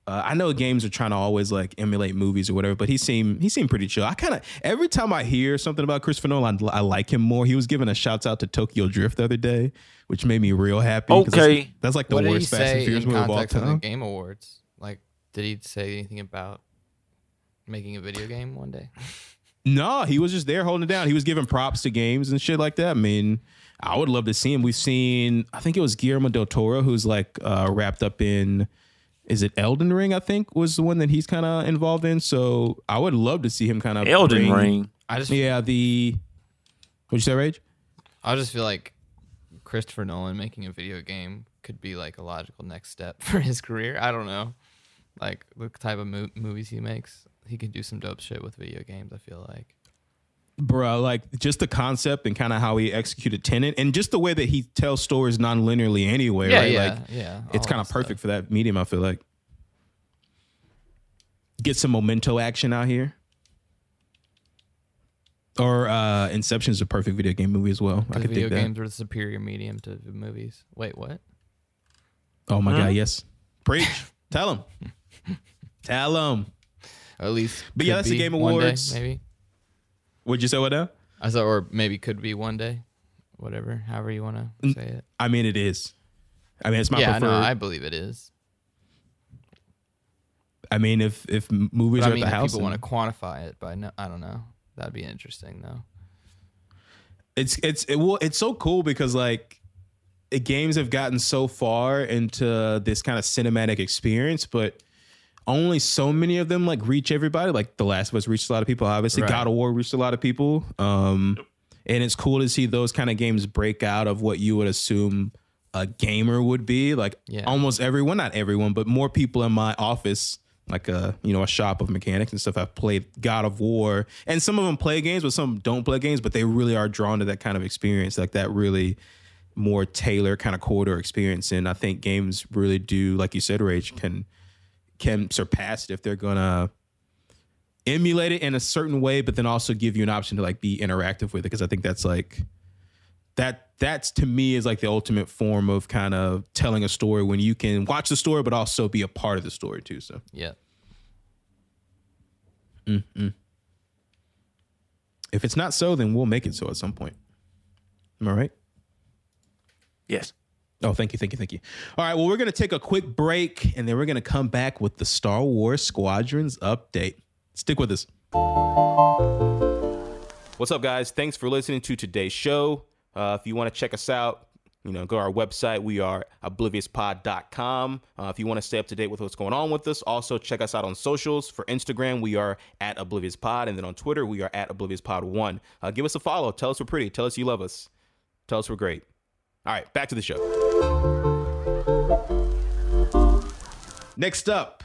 Uh, I know games are trying to always like emulate movies or whatever, but he seemed he seemed pretty chill. I kind of every time I hear something about Christopher Nolan, I, I like him more. He was giving a shout out to Tokyo Drift the other day, which made me real happy. 'cause that's- Okay. that's, like the what worst Fast and Furious movie of all of the time. Game Awards? Like, did he say anything about making a video game one day? No, he was just there holding it down. He was giving props to games and shit like that. I mean, I would love to see him. We've seen, I think it was Guillermo del Toro who's like uh, wrapped up in, is it Elden Ring? I think was the one that he's kind of involved in. So I would love to see him kind of Elden bring- Ring. I just, Yeah, the what'd you say, Rage? I just feel like Christopher Nolan making a video game could be like a logical next step [laughs] for his career. I don't know, like the type of mo- movies he makes, he could do some dope shit with video games. I feel like. bro, like just the concept and kind of how he executed Tenet, and just the way that he tells stories non-linearly anyway. Yeah, right? yeah, like yeah. it's kind of perfect stuff. for that medium. I feel like get some memento action out here. Or uh Inception is a perfect video game movie as well. I could video think that. games were the superior medium to movies. Wait, what? Oh my god, yes. Preach. Tell him. [laughs] Tell him. At least. But yeah, that's the Game one day, Awards. maybe. Would you say what now? I thought, or maybe could be one day. Whatever, however you want to say it. I mean, it is. I mean, it's my yeah, preferred. no, I believe it is. I mean, if if movies But are I mean, at the house, people want to quantify it by, no, I don't know. That'd be interesting, though. it's it's it, well, it's so cool because like games have gotten so far into this kind of cinematic experience, but only so many of them like reach everybody. Like The Last of Us reached a lot of people. Obviously, Right. God of War reached a lot of people. Um, and it's cool to see those kind of games break out of what you would assume a gamer would be. Like Yeah. almost everyone, not everyone, but more people in my office, like a you know a shop of mechanics and stuff, have played God of War, and some of them play games, but some don't play games. But they really are drawn to that kind of experience, like that really more tailored kind of corridor experience. And I think games really do, like you said, Rage can can surpass it if they're gonna emulate it in a certain way, but then also give you an option to like be interactive with it. Because I think that's like that that's to me is like the ultimate form of kind of telling a story when you can watch the story but also be a part of the story too. So Yeah. if it's not so, then we'll make it so at some point. Am I right? Yes. Oh, thank you, thank you, thank you. All right, well, we're gonna take a quick break and then we're gonna come back with the Star Wars Squadrons update. Stick with us. What's up, guys? Thanks for listening to today's show. Uh, if you want to check us out, you know, go to our website. We are obliviouspod.com. Uh, if you want to stay up to date with what's going on with us, also check us out on socials. For Instagram, we are at obliviouspod, and then on Twitter, we are at obliviouspod1. Uh, give us a follow. Tell us we're pretty. Tell us you love us. Tell us we're great. All right, back to the show. Next up,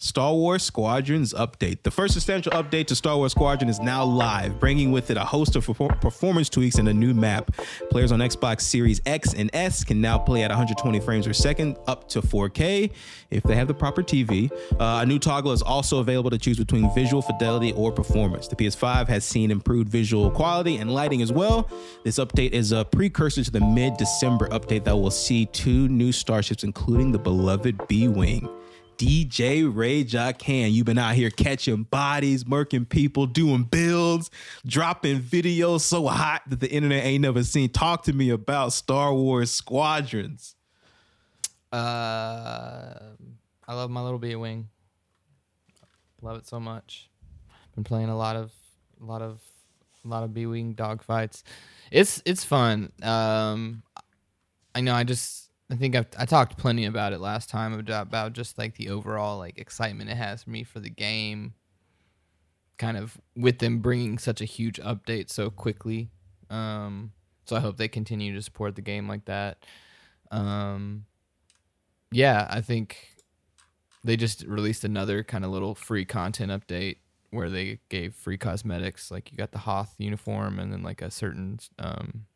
Star Wars Squadrons update. The first substantial update to Star Wars Squadron is now live, bringing with it a host of performance tweaks and a new map. Players on Xbox Series X and S can now play at 120 frames per second, up to 4K if they have the proper TV. Uh, a new toggle is also available to choose between visual fidelity or performance. The PS5 has seen improved visual quality and lighting as well. This update is a precursor to the mid December update that will see two new starships, including the beloved B Wing. DJ Ray Can, you've been out here catching bodies, murking people, doing builds, dropping videos so hot that the internet ain't never seen. Talk to me about Star Wars Squadrons. Uh, I love my little B wing. Love it so much. Been playing a lot of, a lot of, a lot of B wing dogfights. It's it's fun. Um, I know. I just I think I've, I talked plenty about it last time about, just like the overall like excitement it has for me for the game. Kind of with them bringing such a huge update so quickly. Um, so I hope they continue to support the game like that. Um, yeah, I think they just released another kind of little free content update where they gave free cosmetics. Like you got the Hoth uniform and then like a certain um,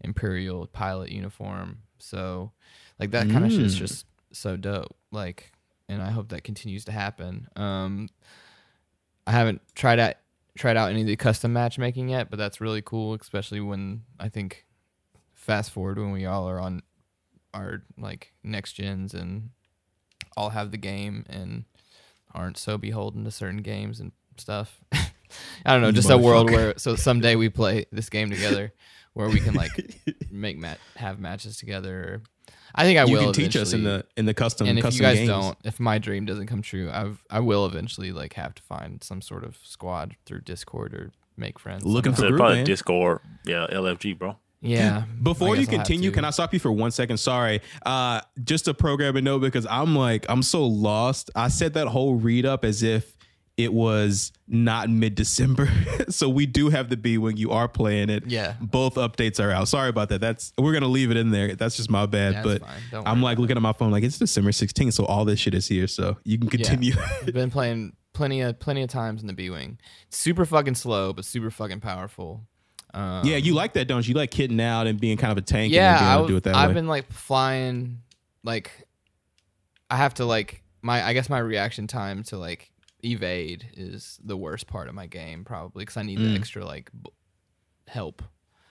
Imperial pilot uniform. So like that kind of shit is just so dope. Like, and I hope that continues to happen. Um, I haven't tried out tried out any of the custom matchmaking yet, but that's really cool, especially when I think fast forward when we all are on our like next gens and all have the game and aren't so beholden to certain games and stuff. [laughs] I don't know, just a world where so someday we play this game together [laughs] where we can like [laughs] make mat have matches together. I think I you will. can teach us in the in the custom and if custom you guys games. don't, if my dream doesn't come true, I've I will eventually like have to find some sort of squad through Discord or make friends. Looking somehow. for So group, probably man. Discord. Yeah, LFG, bro. yeah. Before you guess I'll have continue, can I stop you for one second? Sorry. Uh, just to program a programming note because I'm like, I'm so lost. I said that whole read up as if it was not mid December. [laughs] so we do have the B when you are playing it. Yeah. Both updates are out. Sorry about that. That's we're gonna leave it in there. That's just my bad. Yeah, but that's fine. Don't I'm like looking at my phone like it's December 16th, so all this shit is here. So you can continue. I've been [laughs] playing plenty of plenty of times in the B wing. Super fucking slow, but super fucking powerful. Um, yeah, you like that, don't you? You like hitting out and being kind of a tank yeah, and being I w- do it that I've way. been like flying, like I have to like my I guess my reaction time to like evade is the worst part of my game probably because I need Mm. the extra like b- help,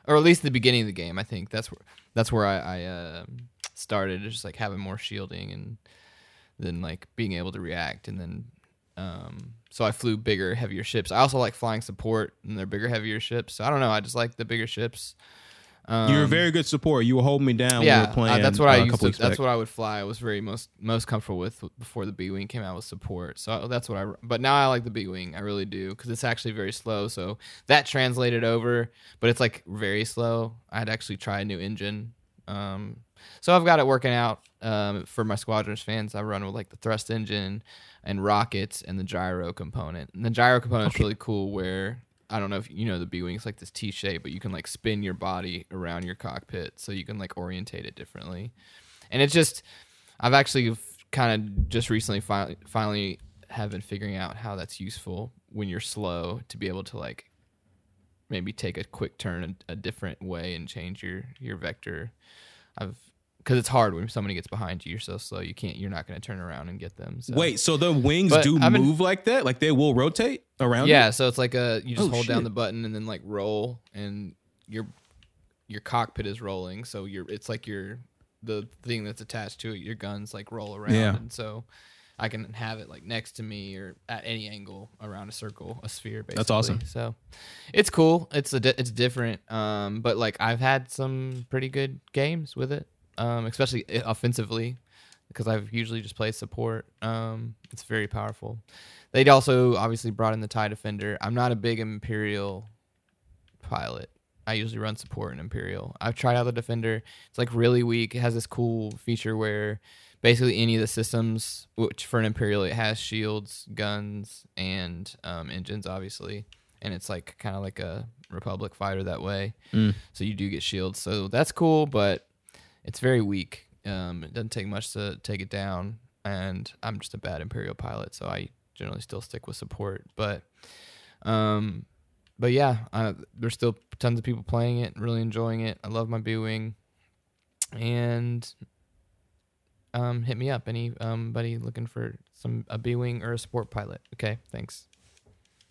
or at least the beginning of the game. I think that's where that's where I, I uh, started just like having more shielding and then like being able to react and then um so I flew bigger heavier ships. I also like flying support and they're bigger heavier ships. So I don't know. I just like the bigger ships. Um, you were a very good support. You were holding me down. yeah, we playing. uh, that's what uh, I used to. That's what I would fly. I was very most most comfortable with before the B wing came out with support. So that's what I. But now I like the B wing. I really do because it's actually very slow. So that translated over, but it's like very slow. I'd actually try a new engine. Um, so I've got it working out um, for my squadrons fans. I run with like the thrust engine and rockets and the gyro component. And the gyro component is really cool. Where I don't know if you know the B wing is like this T shape, but you can like spin your body around your cockpit, so you can like orientate it differently. And it's just, I've actually kind of just recently finally finally have been figuring out how that's useful when you're slow to be able to like maybe take a quick turn a, a different way and change your your vector. I've because it's hard when somebody gets behind you. You're so slow. You can't. You're not going to turn around and get them. So. Wait, so the wings But do I've been- move like that? Like they will rotate around? Yeah, it? so it's like a you just Oh, hold down the button and then like roll, and your your cockpit is rolling. So you're it's like your the thing that's attached to it. Your guns like roll around, Yeah. and so I can have it like next to me or at any angle around a circle, a sphere. Basically. That's awesome. So it's cool. It's a di- it's different. Um, but like I've had some pretty good games with it, um, especially offensively because I've usually just played support. Um, it's very powerful. They'd also obviously brought in the TIE Defender. I'm not a big Imperial pilot. I usually run support in Imperial. I've tried out the Defender. It's like really weak. It has this cool feature where basically any of the systems, which for an Imperial, it has shields, guns, and um, engines, obviously. And it's like kind of like a Republic fighter that way. Mm. So you do get shields. So that's cool, but it's very weak. Um, it doesn't take much to take it down, and I'm just a bad Imperial pilot, so I generally still stick with support. But, um, but yeah, uh, there's still tons of people playing it, really enjoying it. I love my B wing, and um, hit me up any um buddy looking for some a B wing or a support pilot. Okay, thanks.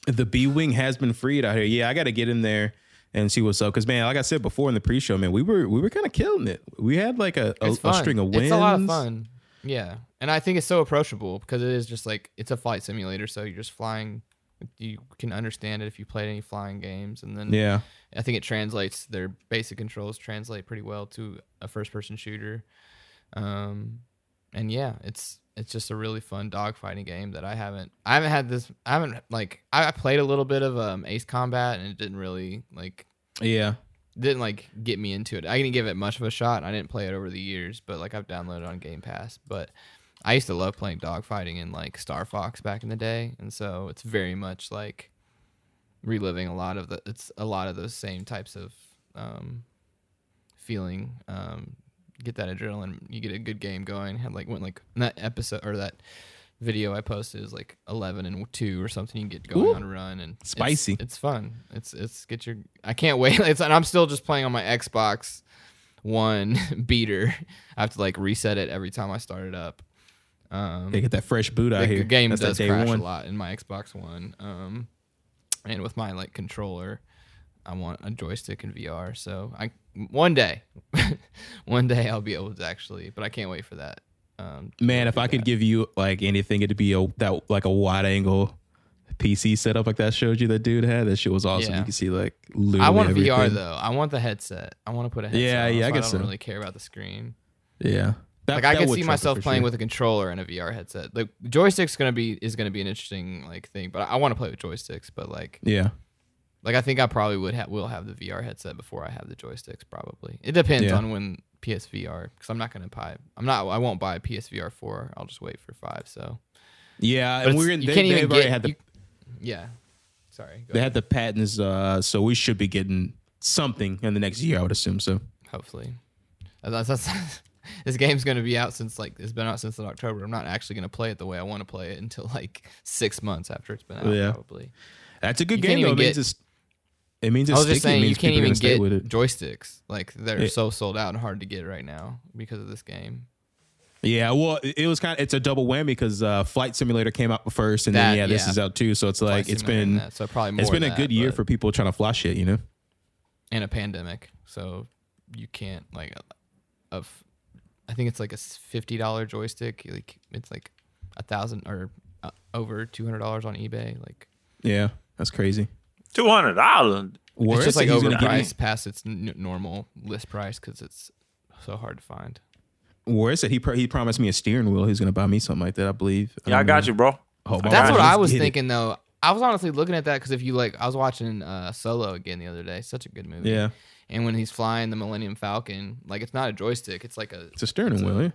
The B wing has been freed out here. Yeah, I got to get in there and see what's up. Because man, like I said before in the pre-show, man, we were we were kind of killing it. We had like a, a, a string of wins. It's a lot of fun. Yeah, and I think it's so approachable because it is just like it's a flight simulator, so you're just flying. You can understand it if you played any flying games, and then Yeah, I think it translates their basic controls translate pretty well to a first-person shooter. Um, and yeah, it's it's just a really fun dogfighting game that I haven't I haven't had this I haven't like I played a little bit of um Ace Combat and it didn't really like yeah. didn't like get me into it. I didn't give it much of a shot. I didn't play it over the years, but like I've downloaded it on Game Pass. But I used to love playing dogfighting in like Star Fox back in the day, and so it's very much like reliving a lot of the. It's a lot of those same types of um, feeling. Um, get that adrenaline. You get a good game going. Had like went like that episode or that video I posted is like eleven and two or something. You get going Ooh. on a run and Spicy. It's, fun. It's it's get your. I can't wait. [laughs] It's and I'm still just playing on my Xbox One [laughs] beater. I have to like reset it every time I start it up. Um, They get that fresh boot out the here. game That's that does crash one. a lot in my Xbox One. Um, and with my like controller, I want a joystick and VR. So I one day, [laughs] one day I'll be able to actually. But I can't wait for that. Um, Man, if I could give you like anything, it'd be a that like a wide angle PC setup like that showed you that dude had. That shit was awesome. Yeah. You can see like literally I want everything. VR though. I want the headset. I want to put a headset. Yeah, on, yeah, I guess I don't so. really care about the screen. Yeah, That- like I that could see myself playing sure. with a controller and a VR headset. The joystick's gonna be is gonna be an interesting like thing, but I want to play with joysticks. But like Yeah, Like I think I probably would have will have the VR headset before I have the joysticks. Probably it depends Yeah. on when PSVR because I'm not gonna buy. I'm not. I won't buy a PSVR four. I'll just wait for five. So yeah. But And we're you they, can't even get. had the you- yeah. Sorry. They ahead. had the patents, uh, so we should be getting something in the next year. I would assume so. Hopefully. That's, that's [laughs] this game's going to be out since like it's been out since October. I'm not actually going to play it the way I want to play it until like six months after it's been out. Yeah. Probably. That's a good You game though. even It means get- it's it means I it's was just saying you can't even get with it. joysticks. Like they're so sold out and hard to get right now because of this game. Yeah, well, it was kind of it's a double whammy because uh, Flight Simulator came out first, and then yeah, this yeah. is out too. So it's like Flight it's Simulator and been that, so probably more it's been a good year for people trying to fly it, You know. and a pandemic, so you can't like of. I think it's like a fifty dollar joystick. Like it's like a thousand or uh, over two hundred dollars on eBay. Like Yeah, that's crazy. Two hundred dollars. War it's just like he's gonna give me- overpriced past its n- normal list price because it's so hard to find. War said he pro- he promised me a steering wheel. He's gonna buy me something like that. I believe. Yeah, I got you, bro. Oh, my That's God, what I was get it. thinking though. I was honestly looking at that because if you like, I was watching uh, Solo again the other day. Such a good movie. Yeah, And when he's flying the Millennium Falcon, like it's not a joystick. It's like a it's a steering It's a- wheel. Yeah.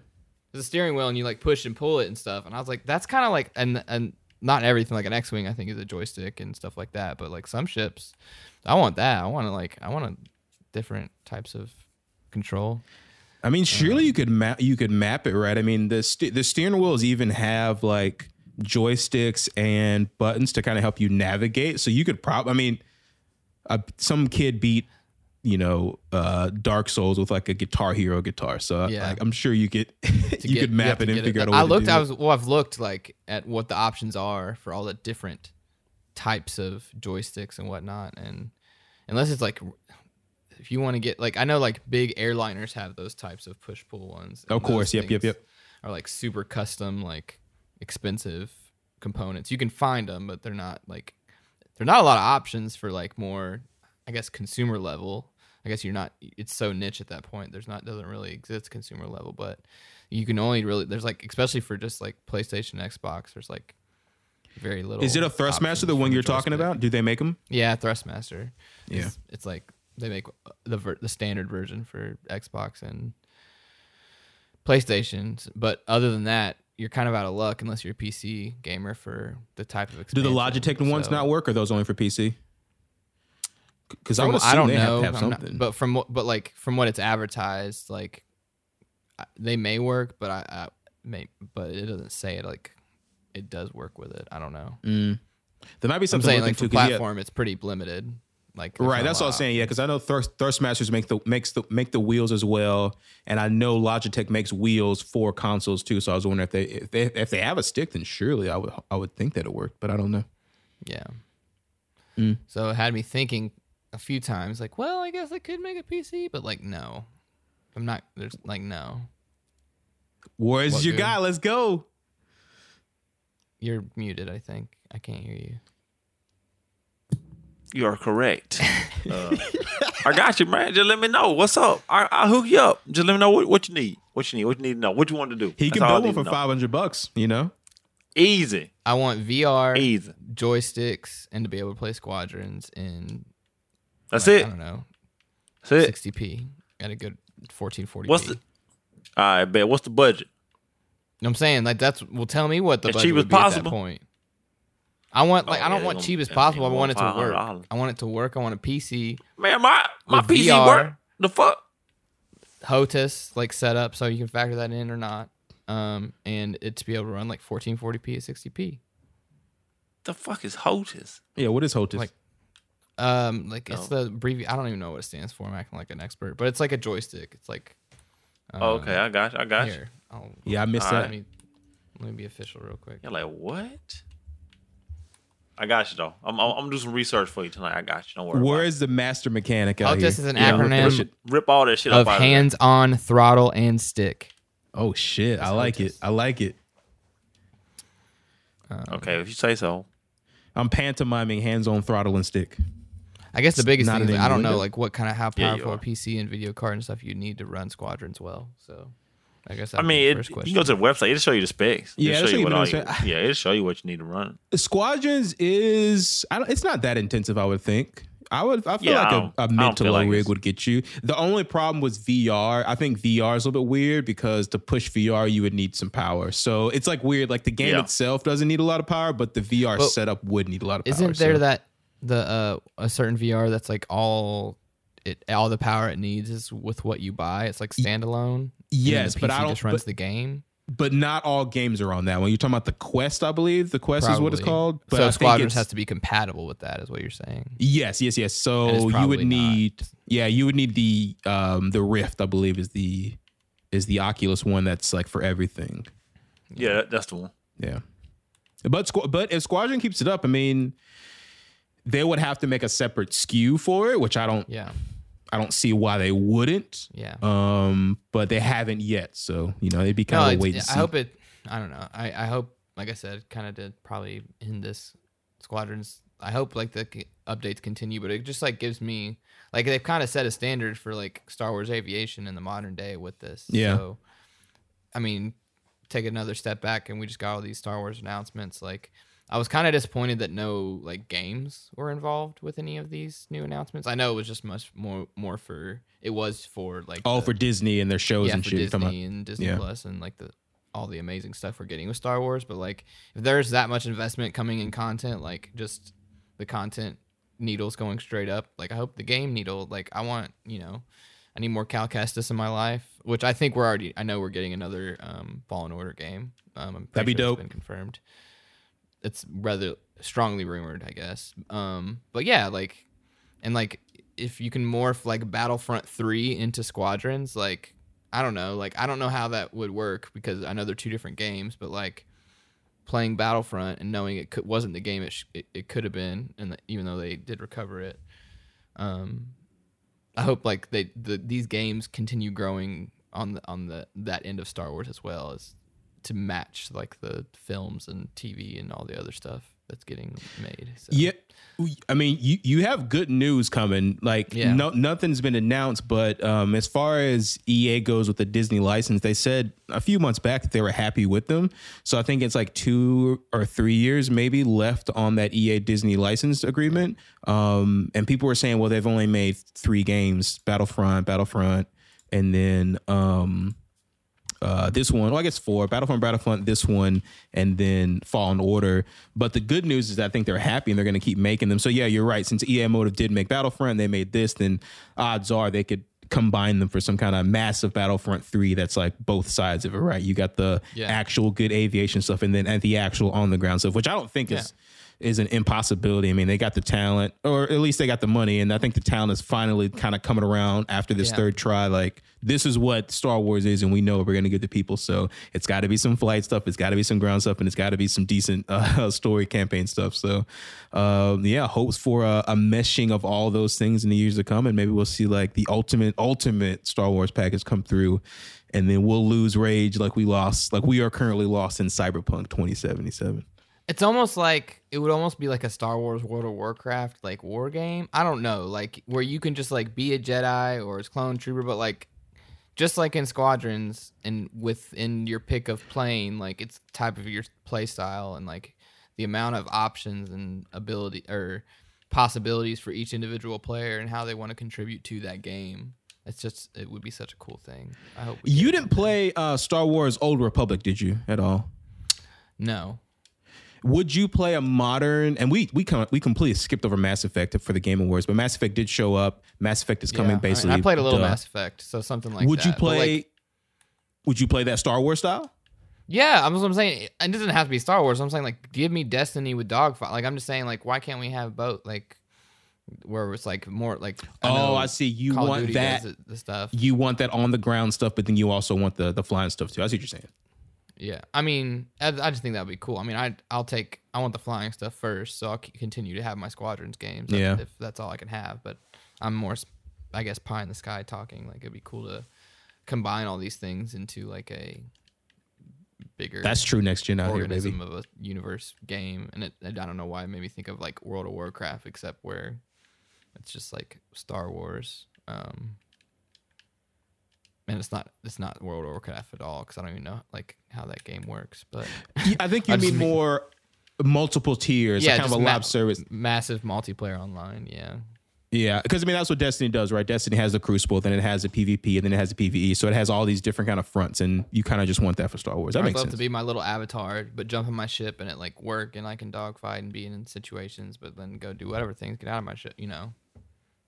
it's a steering wheel, and you like push and pull it and stuff. And I was like, that's kind of like and and not everything like an X-wing. I think is a joystick and stuff like that. But like some ships, I want that. I want to like I want a different types of control. I mean, surely you could map you could map it right. I mean, the st- the steering wheels even have like joysticks and buttons to kind of help you navigate. So you could probably, I mean, uh, some kid beat you know uh Dark Souls with like a Guitar Hero guitar. So Yeah. like, I'm sure you could [laughs] [laughs] you get- could map to it and figure out a way I to looked. do I was well. I've looked like at what the options are for all the different types of joysticks and whatnot, and unless it's like if you want to get like I know like big airliners have those types of push pull ones. Of course, yep, yep, yep. Are like super custom, like expensive components. You can find them, but they're not like there're not a lot of options for like more, I guess, consumer level. I guess you're not. It's so niche at that point. There's not doesn't really exist consumer level, but you can only really there's like especially for just like PlayStation, Xbox. There's like very little. Is it a Thrustmaster the one you're talking about? Do they make them? Yeah, Thrustmaster. Yeah. It's, it's like they make uh, the ver- the standard version for Xbox and PlayStations, but other than that, you're kind of out of luck unless you're a PC gamer for the type of Do the Logitech ones not work, or are those only for PC? Because I From would what- assume don't know, have have I'm not- but from what, but like from what it's advertised, like they may work, but I, I may, but it doesn't say it like it does work with it. I don't know. Mm. there might be I'm something saying like too. 'cause, yeah, platform, it's pretty limited. Like Right, that's what I was saying. Yeah, because I know Thrust, Thrustmasters make the makes the make the wheels as well, and I know Logitech makes wheels for consoles too. So I was wondering if they if they if they have a stick, then surely I would I would think that it worked, but I don't know. Yeah. Mm. So it had me thinking a few times, like, well, I guess I could make a PC, but like, no, I'm not. There's like, no, Where's What your good? guy? Let's go. you're muted. I think I can't hear you. You are correct. [laughs] Uh, I got you, man. Just let me know what's up. I I hook you up. Just let me know what, what you need. What you need. What you need to know. What you want to do. He That's can all build one for five hundred bucks. You know, Easy. I want VR Easy. joysticks and to be able to play squadrons in. That's like, it. I don't know, That's it. 60p at a good 1440p. What's the? All right, bet. What's the budget? I'm saying like that's. Well, tell me what the As budget cheap would as be at that possible? point. I want like Oh, I don't yeah, want they cheap as possible. I want it to work. I want it to work. I want a PC. Man, my my PC VR. work. The fuck? HOTAS like set up so you can factor that in or not. Um, and it to be able to run like 1440p at 60p. The fuck is HOTAS? yeah. What is HOTAS? Like- Um, like it's Oh. the abbrevi I don't even know what it stands for. I'm acting like an expert, but it's like a joystick. It's like. Um, Oh, okay, I got you. I got you. Here, I'll, yeah, I missed All that. let me let me be official real quick. You're like what? I got you though. I'm, I'm I'm gonna do some research for you tonight. I got you. Don't worry. Where about is the master mechanic out HOTAS here? is an Yeah, acronym it. Rip all that shit of up out there. hands-on throttle and stick. Oh shit! I like it. I like it. Um, Okay, if you say so. I'm pantomiming hands-on throttle and stick. I guess the biggest thing is like, I don't know like what kind of how Yeah, powerful a. PC and video card and stuff you need to run squadrons well. So I guess I mean, the it, first you can go to the website. It'll show you the specs. Yeah, it'll it'll show you what all the you, Yeah, it'll show you what you need to run. Squadrons is I don't, it's not that intensive. I would think. I would. I feel Yeah, like don't- a, I a don't mid to low like rig it's- would get you. The only problem was VR. I think VR is a little bit weird because to push VR you would need some power. So it's like weird. Like the game Yeah. itself doesn't need a lot of power, but the VR But setup would need a lot of power. Isn't there so- that the uh a certain VR that's like all it all the power it needs is with what you buy? It's like standalone. then yes, the but I don't. just runs But, the game. but not all games are on that one. You're talking about the Quest, I believe. The Quest is what it's called. But so I Squadrons has to be compatible with that, is what you're saying. Yes, yes, yes. So you probably would not. need, yeah, you would need the um the Rift, I believe, is the is the Oculus one that's like for everything. Yeah, that's the one. Yeah, but Squ- but if Squadron keeps it up, I mean, they would have to make a separate SKU for it, which I don't Yeah, I don't see why they wouldn't. yeah. Um, but they haven't yet, so you know it'd be kind no, of a wait I see. hope it. I don't know. I, I hope, like I said, kind of did probably in this squadrons. I hope like the updates continue, but it just like gives me like they've kind of set a standard for like Star Wars aviation in the modern day with this. Yeah. So, I mean, take another step back, and we just got all these Star Wars announcements. Like, I was kind of disappointed that no like games were involved with any of these new announcements. I know it was just much more more for it was for like Oh, the- for Disney and their shows yeah, and for shit. Disney and Disney yeah. Plus and like the all the amazing stuff we're getting with Star Wars. But like, if there's that much investment coming in content, like just the content needles going straight up, like I hope the game needle, like I want, you know, I need more Cal Kestis in my life, which I think we're already. I know we're getting another um, Fallen Order game. Um, I'm That'd be sure dope. Been confirmed. It's rather strongly rumored, I guess. Um, but yeah, like, and like, if you can morph like Battlefront three into Squadrons, like, I don't know, like, I don't know how that would work because I know they're two different games, but like, playing Battlefront and knowing it wasn't the game it, sh- it, it could have been, and that even though they did recover it, um, I hope like they the these games continue growing on the on the that end of Star Wars as well as to match like the films and TV and all the other stuff that's getting made. So. Yeah, I mean, you you have good news coming. Like, Yeah. no, nothing's been announced, but um, as far as EA goes with the Disney license, they said a few months back that they were happy with them. So I think it's like two or three years maybe left on that EA Disney license agreement. Um, and people were saying, well, they've only made three games: Battlefront, Battlefront, and then um, uh, this one, well, I guess four, Battlefront, Battlefront, this one, and then Fallen Order. But the good news is I think they're happy and they're going to keep making them. So yeah, you're right. Since EA Motive did make Battlefront, they made this, then odds are they could combine them for some kind of massive Battlefront 3 that's like both sides of it, right? You got the Yeah. actual good aviation stuff and then and the actual on the ground stuff, which I don't think is is an impossibility. I mean, they got the talent, or at least they got the money, and I think the talent is finally kind of coming around after this Yeah. third try. Like, this is what Star Wars is, and we know we're going to get the people. So it's got to be some flight stuff, it's got to be some ground stuff, and it's got to be some decent [laughs] uh, story campaign stuff. So, um, yeah, hopes for a, a meshing of all those things in the years to come, and maybe we'll see like the ultimate, ultimate Star Wars package come through. And then we'll lose rage like we lost, like we are currently lost in Cyberpunk 2077. It's almost like it would almost be like a Star Wars World of Warcraft like war game. I don't know, like where you can just like be a Jedi or a clone trooper, but like just like in Squadrons and within your pick of plane, like it's type of your play style and like the amount of options and ability or possibilities for each individual player and how they want to contribute to that game. It's just it would be such a cool thing. I hope You didn't play uh, Star Wars Old Republic, did you, at all? No. Would you play a modern? And we we com- we completely skipped over Mass Effect for the Game Awards, but Mass Effect did show up. Mass Effect is coming Yeah, I mean, basically. I, played a little duh. Mass Effect, so something like would that. you play? like, would you play that Star Wars style? Yeah, I'm, I'm saying it doesn't have to be Star Wars. I'm saying like give me Destiny with dogfight. Like I'm just saying like why can't we have both? Like where it's like more like oh, I see. You Call want that? the stuff. You want that on the ground stuff, but then you also want the the flying stuff too. I see what you're saying. Yeah, I mean I, I just think that would be cool. I mean I I'll take I want the flying stuff first, so I'll continue to have my squadrons games. if- Yeah. if that's all I can have. But I'm more I guess pie in the sky talking. Like it'd be cool to combine all these things into like a bigger. That's true. Next gen out here, baby. of a universe game, and it, I don't know why it made me think of like World of Warcraft, except where it's just like Star Wars. Um, and it's not it's not World of Warcraft at all because I don't even know like how that game works. But I think [laughs] you I mean more multiple tiers, yeah, yeah, kind of a ma- live service. massive multiplayer online. Yeah, Yeah, because I mean that's what Destiny does, right? Destiny has the Crucible, then it has the PvP, and then it has the PVE. So it has all these different kind of fronts, and you kind of just want that for Star Wars. That I'd makes love sense. to be my little avatar, but jump in my ship and it like work, and I can dogfight and be in situations, but then go do whatever things, get out of my ship. You know,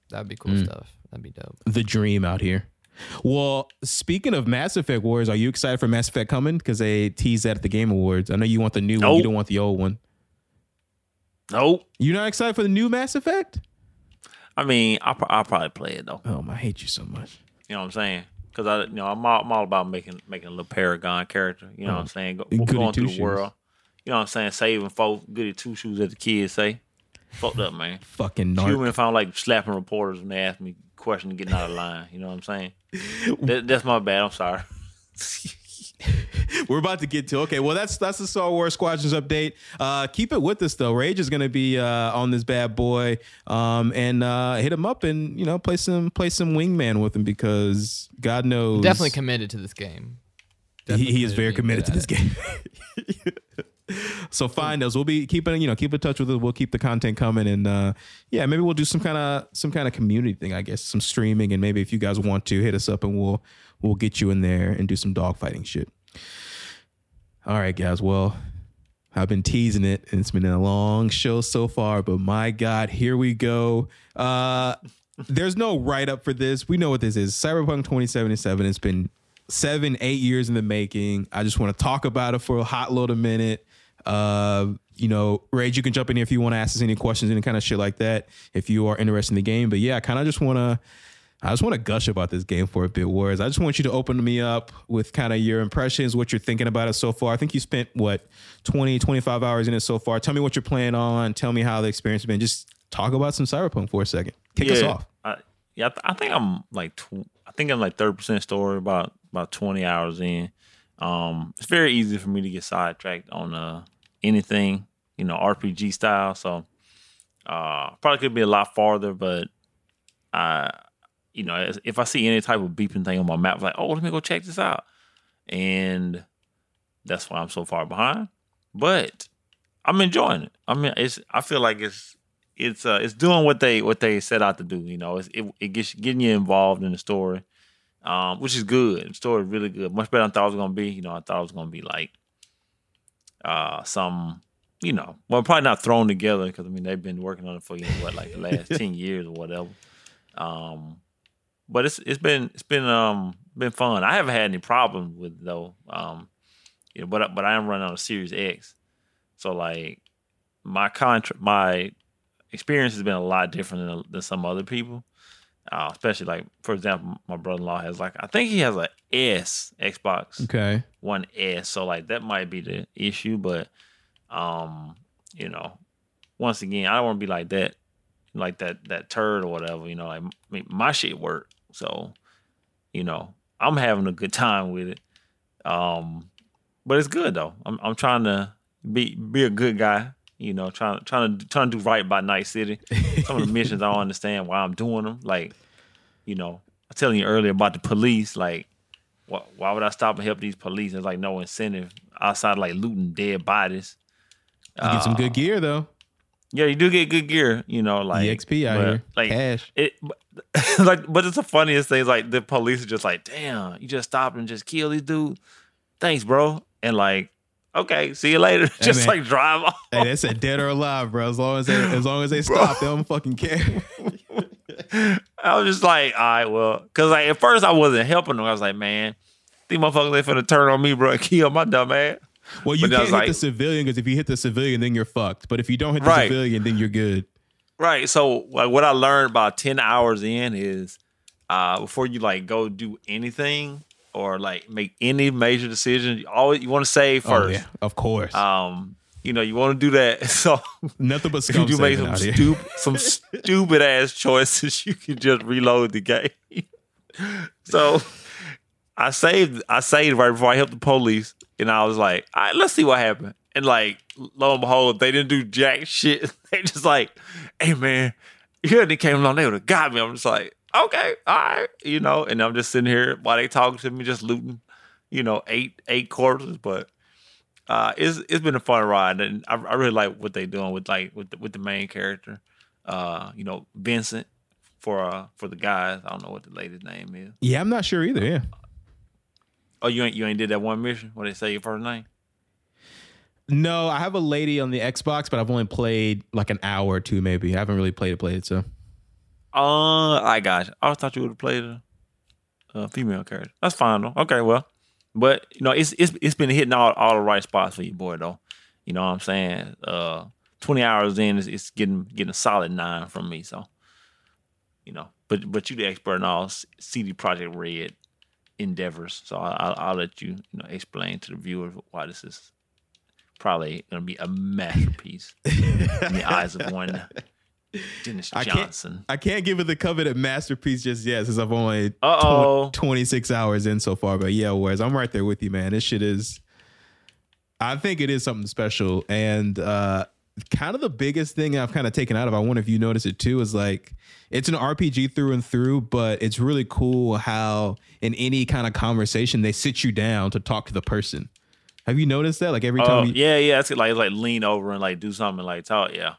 that'd be cool Mm. stuff. That'd be dope. the dream out here. Well, speaking of Mass Effect Wars, are you excited for Mass Effect coming? Because they teased that at the Game Awards. I know you want the new one. You don't want the old one. Nope. You're not excited for the new Mass Effect? I mean, I'll, I'll probably play it though. Oh, I hate you so much. You know what I'm saying? Because I, you know, I'm all, I'm all about making making a little Paragon character. You know what I'm oh, saying? Go, going through the world. You know what I'm saying? Saving folk, goody two shoes, as the kids say. Fucked up, man. Fucking narc. Human found like slapping reporters when they ask me questions and getting out of line. You know what I'm saying? [laughs] That, that's my bad. I'm sorry. [laughs] We're about to get to okay. Well, that's that's the Star Wars Squadrons update. Uh, keep it with us though. Rage is going to be uh, on this bad boy, um, and uh, hit him up and you know play some play some wingman with him because God knows Definitely committed to this game. he, he is very committed committed to to this game. [laughs] so find us. We'll be keeping you know keep in touch with us. We'll keep the content coming, and uh, yeah, maybe we'll do some kind of some kind of community thing. I guess some streaming, and maybe if you guys want to hit us up, and we'll we'll get you in there and do some dogfighting shit. All right, guys. Well, I've been teasing it, and it's been a long show so far. But my God, here we go. Uh, there's no write up for this. We know what this is. Cyberpunk 2077. It's been seven, eight years in the making. I just want to talk about it for a hot little minute. Uh, you know, Rage, you can jump in here if you want to ask us any questions, any kind of shit like that, if you are interested in the game. But yeah, I kind of just want to. I just want to gush about this game for a bit, Wars. I just want you to open me up with kind of your impressions, what you're thinking about it so far. I think you spent, what, 20, 25 hours in it so far. Tell me what you're playing on. Tell me how the experience has been. Just talk about some Cyberpunk for a second. Kick us off. I, yeah, I, th- I think I'm like tw- I think I'm like thirty percent story, about about twenty hours in. Um, it's very easy for me to get sidetracked on uh anything, you know, RPG style. So uh probably could be a lot farther, but I you know, if I see any type of beeping thing on my map, like, oh, let me go check this out. And that's why I'm so far behind. But I'm enjoying it. I mean, it's I feel like it's it's uh it's doing what they what they set out to do. You know, it's, it it gets getting you involved in the story, um, which is good. The story is really good, much better than I thought it was gonna be. You know, I thought it was gonna be like uh some you know, well probably not thrown together because I mean they've been working on it for you know, what like the [laughs] last ten years or whatever. Um, but it's it's been it's been um been fun. I haven't had any problems with it, though. Um, you know, but but I am running on a Series X, so like my contract my experience has been a lot different than, than some other people. Uh, especially like, for example, my brother-in-law has like, I think he has a S Xbox Okay. One S, so like that might be the issue. But, um, you know, once again, I don't want to be like that, like that that turd or whatever. You know, like I mean, my shit work, so you know, I'm having a good time with it. Um, but it's good though. I'm I'm trying to be be a good guy. You know, trying trying to trying to do right by Night City. Some of the missions I don't understand why I'm doing them. Like, you know, I was telling you earlier about the police. Like, why, why would I stop and help these police? There's like no incentive outside of, like looting dead bodies. You get some Uh, good gear though. Yeah, you do get good gear. You know, like EXP out but, here. Like Cash. it, but, [laughs] like, but it's the funniest thing. Is Like the police are just like, "Damn, you just stopped and just killed these dudes. Thanks, bro." And like, okay, see you later. [laughs] just man. like drive off. Hey, they said dead or alive, bro. As long as they as long as they stop, they don't fucking care. [laughs] I was just like, all right, well, because like at first I wasn't helping them. I was like, man, these motherfuckers they finna turn on me, bro, and [laughs] kill my dumb ass. Well, you But can't hit was the civilian because if you hit the civilian, then you're fucked. But if you don't hit the Right. civilian, then you're good. Right. So like what I learned about 10 hours in is uh before you like go do anything or like make any major decision, you always you want to save Oh first. yeah, of course. Um, you know, you want to do that. [laughs] So Nothing but scum you make some stupid [laughs] some stupid ass choices, [laughs] you can just reload the game. so I saved I saved right before I helped the police, and I was like, all right, let's see what happened. And like, lo and behold, they didn't do jack shit. They just like, hey man, you they came along, they would have got me. I'm just like, okay, all right, you know. And I'm just sitting here while they talking to me, just looting, you know, eight eight corpses. But uh, it's it's been a fun ride, and I, I really like what they're doing with like with the, with the main character, uh, you know, Vincent for uh for the guys. I don't know what the lady's name is. Yeah, I'm not sure either. Yeah. Oh, you ain't you ain't did that one mission? What they say your first name? No, I have a lady on the Xbox, but I've only played like an hour or two, maybe. I haven't really played it, played it. So Uh, I got you. I thought you would have played a, uh, female character. That's fine though. Okay, well, but you know, it's it's it's been hitting all all the right spots for you, boy. Though, you know what I'm saying. Uh, twenty hours in, it's, it's getting getting a solid nine from me. So, you know, but but you the expert in all CD Projekt Red endeavors. So I, will I'll let you you know explain to the viewers why this is probably going to be a masterpiece in the eyes of one [laughs] Dennis I Johnson. Can't, I can't give it the coveted masterpiece just yet since I've only tw- 26 hours in so far. But yeah, whereas I'm right there with you, man. This shit is, I think it is something special. And uh, kind of the biggest thing I've kind of taken out of, I wonder if you notice it too, is like it's an RPG through and through, but it's really cool how in any kind of conversation they sit you down to talk to the person. Have you noticed that? Like every time, Oh you, yeah, yeah. It's like like lean over and like do something like talk. Yeah,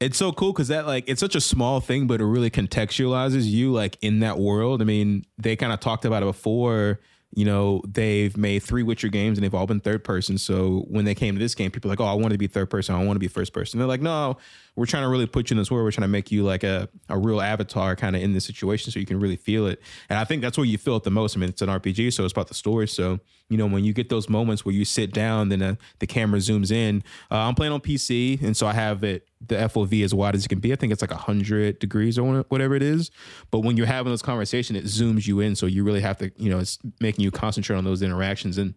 it's so cool because that like it's such a small thing, but it really contextualizes you like in that world. I mean, they kind of talked about it before. You know, they've made three Witcher games and they've all been third person. So when they came to this game, people like, "Oh, I want to be third person. I want to be first person." They're like, "No, we're trying to really put you in this world. We're trying to make you like a, a real avatar kind of in this situation so you can really feel it." And I think that's where you feel it the most. I mean, it's an RPG, so it's about the story. So you know, when you get those moments where you sit down, then uh, the camera zooms in. Uh, I'm playing on PC, and so I have it the FOV as wide as it can be. I think it's like hundred degrees or whatever it is. But when you're having this conversation, it zooms you in, so you really have to, you know, it's making you concentrate on those interactions, and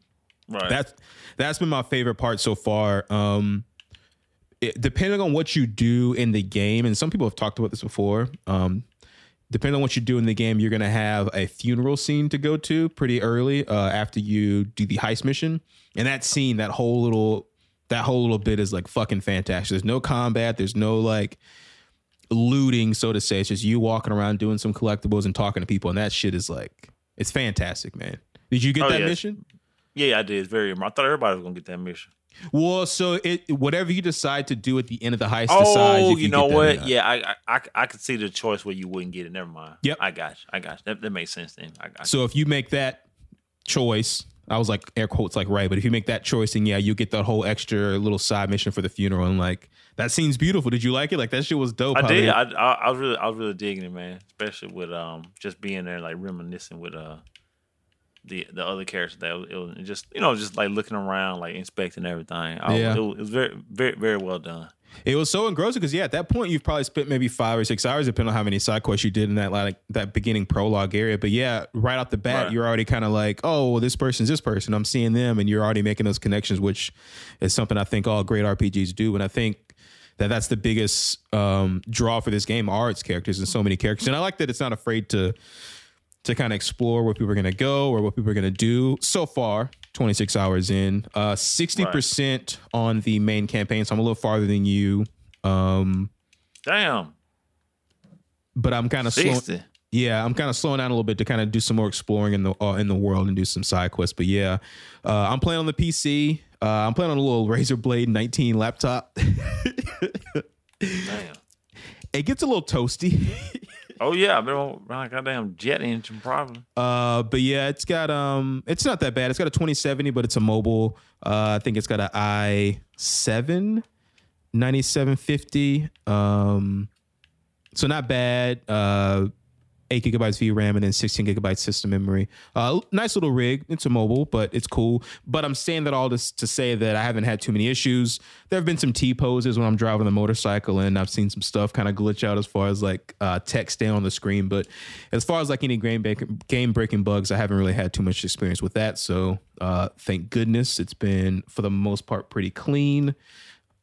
right. that's that's been my favorite part so far. Um, it, depending on what you do in the game, and some people have talked about this before. Um, depending on what you do in the game, you're gonna have a funeral scene to go to pretty early uh, after you do the heist mission, and that scene, that whole little that whole little bit is like fucking fantastic. There's no combat. There's no like looting, so to say. It's just you walking around doing some collectibles and talking to people, and that shit is like it's fantastic, man. Did you get Oh, that mission? yeah, I did. It's very. I thought everybody was gonna get that mission. Well, so it whatever you decide to do at the end of the heist decides Oh, you, you, know what? Yeah, I, I I could see the choice where you wouldn't get it. Never mind. Yep. I got you. I got you. That, that makes sense then. I got you. So if you make that choice, I was like air quotes like right, but if you make that choice, then yeah, you get that whole extra little side mission for the funeral, and like that seems beautiful. Did you like it? Like that shit was dope. I did. I, I I was really I was really digging it, man. Especially with um just being there, like reminiscing with uh the the other characters. That was, it was just you know just like looking around, like inspecting everything. I, Yeah. it, was, it was very very very well done. It was so engrossing because yeah, at that point you've probably spent maybe five or six hours, depending on how many side quests you did in that like that beginning prologue area. But yeah, right off the bat, Right. you're already kind of like, oh, well, this person's this person. I'm seeing them, and you're already making those connections, which is something I think all great RPGs do. And I think that that's the biggest um, draw for this game are its characters and so many characters. And I like that it's not afraid to to kind of explore where people are going to go or what people are going to do. So far, 26 hours in, uh, 60% on the main campaign. So I'm a little farther than you. Um, Damn, but I'm kind of slow. Yeah, I'm kind of slowing down a little bit to kind of do some more exploring in the uh, in the world and do some side quests. But yeah, uh, I'm playing on the PC. Uh, I'm playing on a little Razer Blade 19 laptop. [laughs] Damn. it gets a little toasty. [laughs] Oh yeah, I've been on around goddamn jet engine problem. Uh, but yeah, it's got um, it's not that bad. It's got a 2070, but it's a mobile. Uh, I think it's got an i7 9750. Um, so not bad. Uh, eight gigabytes VRAM and then 16 gigabytes system memory. Uh, nice little rig. It's a mobile, but it's cool. But I'm saying that all this to say that I haven't had too many issues. There have been some T poses when I'm driving the motorcycle, and I've seen some stuff kind of glitch out as far as like uh, text staying on the screen. But as far as like any game breaking, game breaking bugs, I haven't really had too much experience with that. So uh, thank goodness it's been for the most part pretty clean.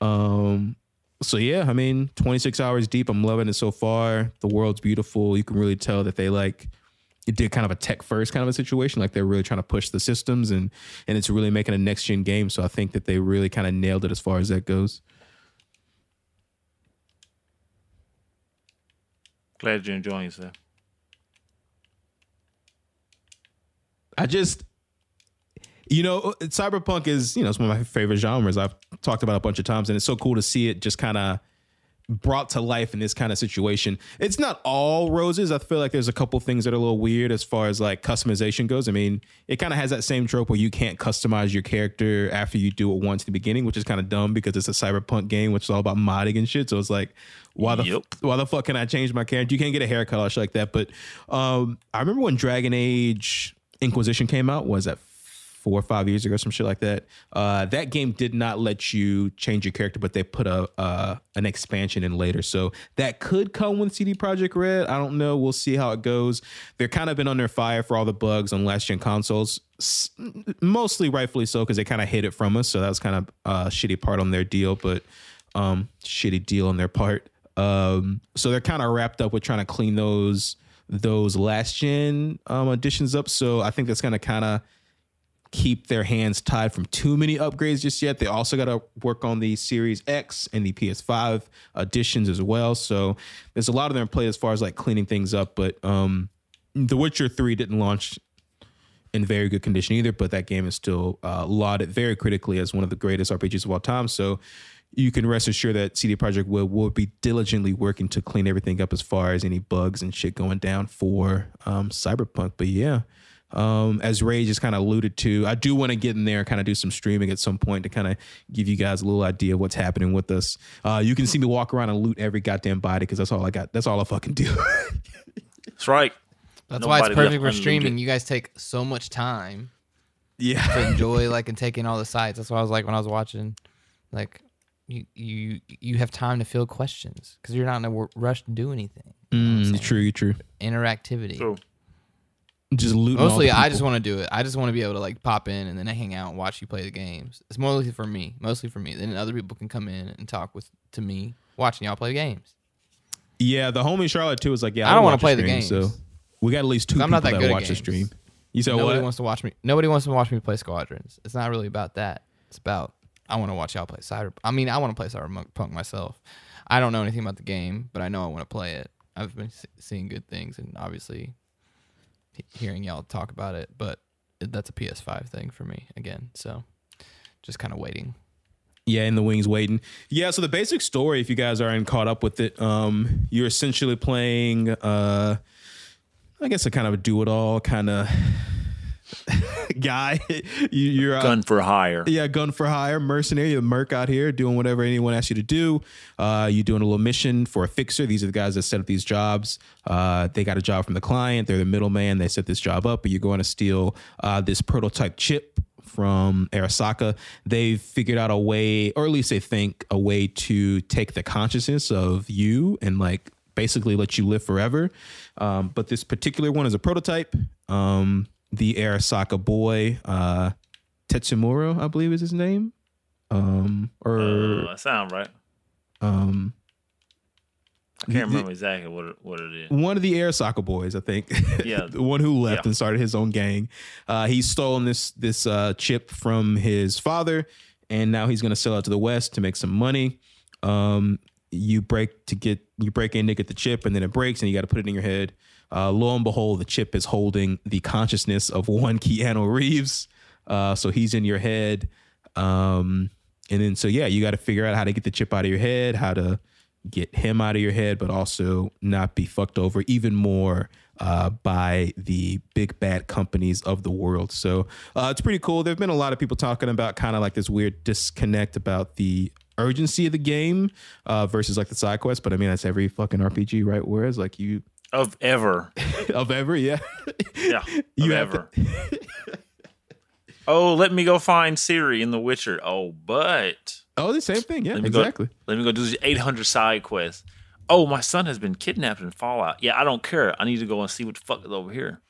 Um, so yeah, I mean, 26 hours deep. I'm loving it so far. The world's beautiful. You can really tell that they like it did kind of a tech first kind of a situation. Like they're really trying to push the systems and and it's really making a next gen game. So I think that they really kind of nailed it as far as that goes. Glad you're enjoying yourself. I just you know, cyberpunk is, you know, it's one of my favorite genres. I've talked about it a bunch of times and it's so cool to see it just kind of brought to life in this kind of situation. It's not all roses. I feel like there's a couple things that are a little weird as far as like customization goes. I mean, it kind of has that same trope where you can't customize your character after you do it once in the beginning, which is kind of dumb because it's a cyberpunk game, which is all about modding and shit. So it's like, why the Yep. why the fuck can I change my character? You can't get a haircut or shit like that. But um, I remember when Dragon Age Inquisition came out. Was that four or five years ago, some shit like that. Uh, that game did not let you change your character, but they put a uh, an expansion in later, so that could come with CD Projekt Red. I don't know. We'll see how it goes. They're kind of been under fire for all the bugs on last gen consoles, mostly rightfully so because they kind of hid it from us. So that was kind of a shitty part on their deal, but um, shitty deal on their part. Um, so they're kind of wrapped up with trying to clean those those last gen um, additions up. So I think that's gonna kind of keep their hands tied from too many upgrades just yet. They also got to work on the Series X and the PS5 additions as well. So there's a lot of them play as far as like cleaning things up. But um, The Witcher 3 didn't launch in very good condition either, but that game is still uh, lauded very critically as one of the greatest RPGs of all time. So you can rest assured that CD Projekt will will be diligently working to clean everything up as far as any bugs and shit going down for um, Cyberpunk. But yeah, um, as Ray just kind of alluded to, I do want to get in there and kind of do some streaming at some point to kind of give you guys a little idea of what's happening with us. Uh, you can see me walk around and loot every goddamn body because that's all I got. That's all I fucking do. [laughs] That's right. That's why it's perfect for streaming. You guys take so much time yeah. to [laughs] enjoy like and taking all the sites. That's what I was like when I was watching. Like you you you have time to field questions because you're not in a rush to do anything. Mm, true, true. Interactivity. True. Just looting. all Mostly, the I just want to do it. I just want to be able to like pop in and then hang out and watch you play the games. It's mostly for me. Mostly for me. Then other people can come in and talk with to me watching y'all play games. Yeah, the homie Charlotte too was like, yeah, I don't want wanna to play the games. So we got at least two people I'm not that that good at watch the stream. You said nobody what? wants to watch me. Nobody wants to watch me play Squadrons. It's not really about that. It's about I want to watch y'all play Cyber. I mean, I want to play Cyberpunk myself. I don't know anything about the game, but I know I want to play it. I've been seeing good things, and obviously he- hearing y'all talk about it. But that's a PS5 thing for me again. So just kind of waiting. Yeah, in the wings waiting. Yeah, so the basic story, if you guys aren't caught up with it, um, you're essentially playing uh I guess a kind of a do it all kind of [laughs] guy. you, you're uh, Gun for hire. Yeah, gun for hire, mercenary, a merc out here doing whatever anyone asks you to do. Uh, you doing a little mission for a fixer. These are the guys that set up these jobs. Uh, they got a job from the client. They're the middleman. They set this job up, but you're going to steal uh, this prototype chip from Arasaka. They've figured out a way, or at least they think a way to take the consciousness of you and like basically let you live forever. Um, but this particular one is a prototype. Um, the Arasaka boy, uh, Tetsumuro, I believe is his name. Um, or Uh, that sound right. um, I can't remember exactly what it, what it is. one of the Arasaka boys, I think. [laughs] Yeah. the one who left Yeah. and started his own gang. Uh, he's stolen this this uh, chip from his father, and now he's going to sell out to the West to make some money. Um, you break to get you break in to get the chip, and then it breaks, and you got to put it in your head. Uh, lo and behold, the chip is holding the consciousness of one [laughs] Keanu Reeves. Uh, so he's in your head. Um, and then so yeah, you got to figure out how to get the chip out of your head, how to get him out of your head, but also not be fucked over even more uh, by the big bad companies of the world. So uh, it's pretty cool. There've been a lot of people talking about kind of like this weird disconnect about the urgency of the game uh, versus like the side quest. But I mean, that's every fucking RPG, right? Whereas like you Of ever. [laughs] of ever, yeah, Yeah. [laughs] You ever. [laughs] oh, let me go find Ciri in The Witcher. Oh, but oh, the same thing, yeah, let exactly. go. Let me go do these 800 side quests. Oh, my son has been kidnapped in Fallout. Yeah, I don't care. I need to go and see what the fuck is over here.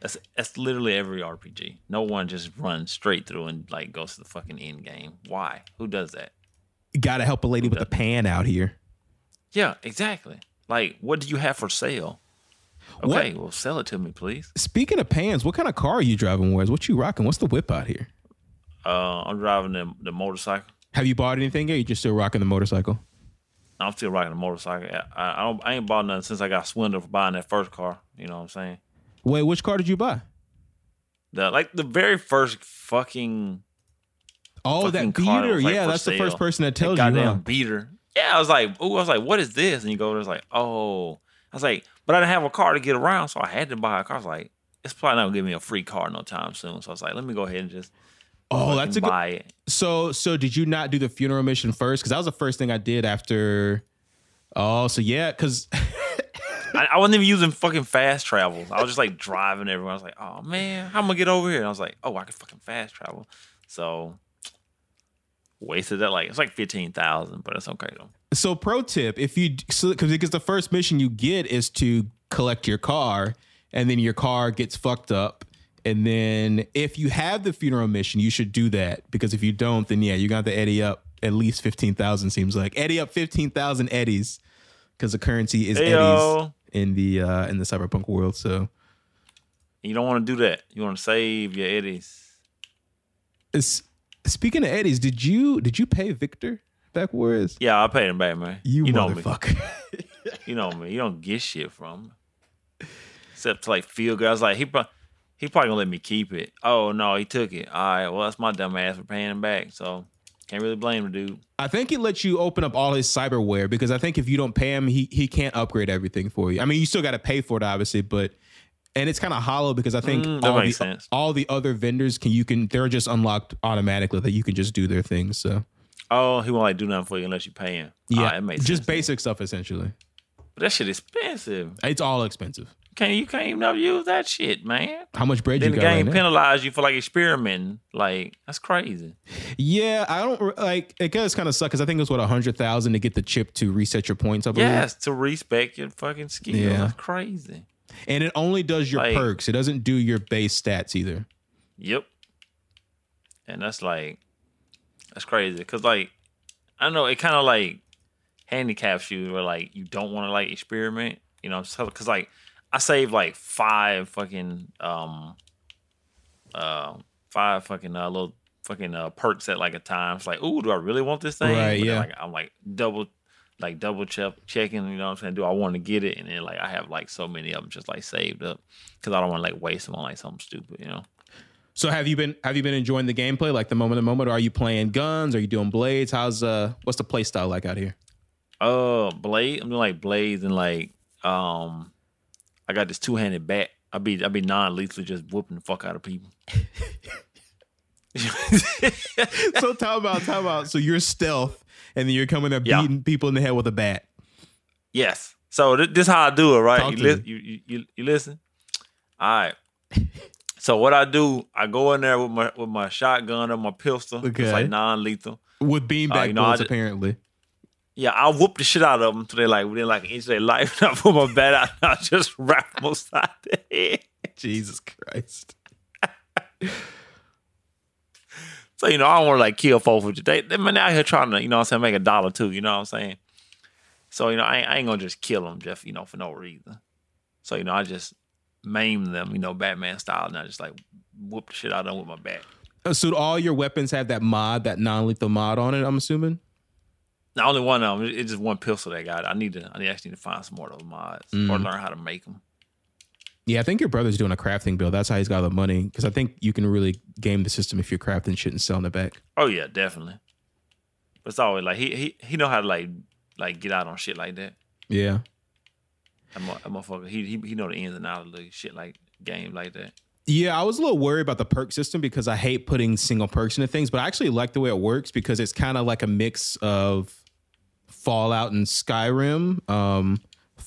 That's that's literally every RPG. No one just runs straight through and like goes to the fucking end game. Why? Who does that? Got to help a lady with a pan out here. Yeah, exactly. Like, what do you have for sale? What- Okay, well, sell it to me, please. Speaking of pans, what kind of car are you driving? Where's what you rocking? What's the whip out here? Uh, I'm driving the, the motorcycle. Have you bought anything yet? You just still rocking the motorcycle? I'm still riding a motorcycle. I, I, don't, I ain't bought nothing since I got swindled for buying that first car. You know what I'm saying? Wait, which car did you buy? The like the very first fucking Oh, fucking that beater. like, yeah, that's the first person that that tells you. goddamn Huh? beater. Yeah, I was like, oh, I was like, what is this? And you go, there's like, oh, I was like, but I didn't have a car to get around, so I had to buy a car. I was like, it's probably not gonna give me a free car no time soon. So I was like, let me go ahead and just Oh, that's a good. buy it. So, so did you not do the funeral mission first? Because that was the first thing I did after. Oh, so yeah, because [laughs] I, I wasn't even using fucking fast travel. I was just like driving everywhere. I was like, oh man, how am I gonna get over here? And I was like, oh, I can fucking fast travel. So wasted that like it's like fifteen thousand, but it's okay though. so pro tip: if you so because because the first mission you get is to collect your car, and then your car gets fucked up. And then if you have the funeral mission, you should do that because if you don't, then yeah, you got to eddy up at least fifteen thousand. Seems like eddy up fifteen thousand eddies because the currency is eddies in the uh in the cyberpunk world. So You don't want to do that. You want to save your eddies. it's, speaking of eddies, did you did you pay Victor back where is Yeah, I paid him back, man. you, know me. motherfucker? [laughs] You know me. You don't get shit from me. Except to like feel good. I was like, he probably he probably gonna let me keep it. Oh no, he took it. All right, well that's my dumb ass for paying him back. So can't really blame the dude. I think he lets you open up all his cyberware because I think if you don't pay him, he he can't upgrade everything for you. I mean, you still got to pay for it, obviously, but and it's kind of hollow because I think Mm, all the sense. all the other vendors can you can they're just unlocked automatically that you can just do their things. So Oh, he won't like do nothing for you unless you pay him. yeah, it makes just sense. basic stuff essentially. But that shit expensive. It's all expensive. Can't you can't even use that shit, man. How much bread Then you the right game now? penalize you for like experimenting. Like that's crazy. Yeah, I don't like. It does kind of suck because I think it was what a hundred thousand to get the chip to reset your points. I believe. Yes, to respect your fucking skill. Yeah. That's crazy. And it only does your Like- perks. It doesn't do your base stats either. Yep. And that's like that's crazy. Cause like I don't know, it kind of like handicaps you where like you don't want to like experiment. You know, so, cause like I saved like five fucking um uh five fucking uh little fucking uh perks at like a time. It's like, ooh, do I really want this thing? Right, But yeah. like I'm like double like double check checking, you know what I'm saying? Do I want to get it? And then like I have like so many of them just like saved up because I don't want to like waste them on like something stupid, you know. So have you been have you been enjoying the gameplay like the moment to moment? Or are you playing guns? Are you doing blades? How's uh what's the play style like out here? Uh, blade. I'm doing like blades and like um, I got this two handed bat. I be I be non lethal, just whooping the fuck out of people. [laughs] so time about time about So you're stealth and then you're coming up Yeah. beating people in the head with a bat. yes. So th- this how I do it, right? You, li- you, you you you listen. All right. So what I do, I go in there with my with my shotgun or my pistol. Okay. It's like non lethal. With beanbag Uh, you know, bullets, ju- apparently. Yeah, I whoop the shit out of them till they like within like an inch of their life. [laughs] And I put my bat out and I just [laughs] wrap them upside the head. Jesus Christ. So, you know, I don't want to like kill folks with you. They, they man out here trying to, you know what I'm saying, make a dollar too, you know what I'm saying? So, you know, I, ain't- I ain't gonna just kill them just, you know, for no reason. So, you know, I just maim them, you know, Batman style, and I just like whoop the shit out of them with my bat. Uh, So do all your weapons have that mod, that non-lethal mod on it, I'm assuming? Not only one of them, it's just one pistol they got. It. I need to, I actually need to find some more of those mods or Mm. learn how to make them. Yeah, I think your brother's doing a crafting build. That's how he's got the money. Because I think you can really game the system if you're crafting shit and selling it back. Oh yeah, definitely. But it's always like he he he know how to like like get out on shit like that. Yeah. That, mo- that motherfucker, he, he he know the ins and outs of the shit like game like that. Yeah, I was a little worried about the perk system because I hate putting single perks into things, but I actually like the way it works because it's kind of like a mix of Fallout and Skyrim. Um,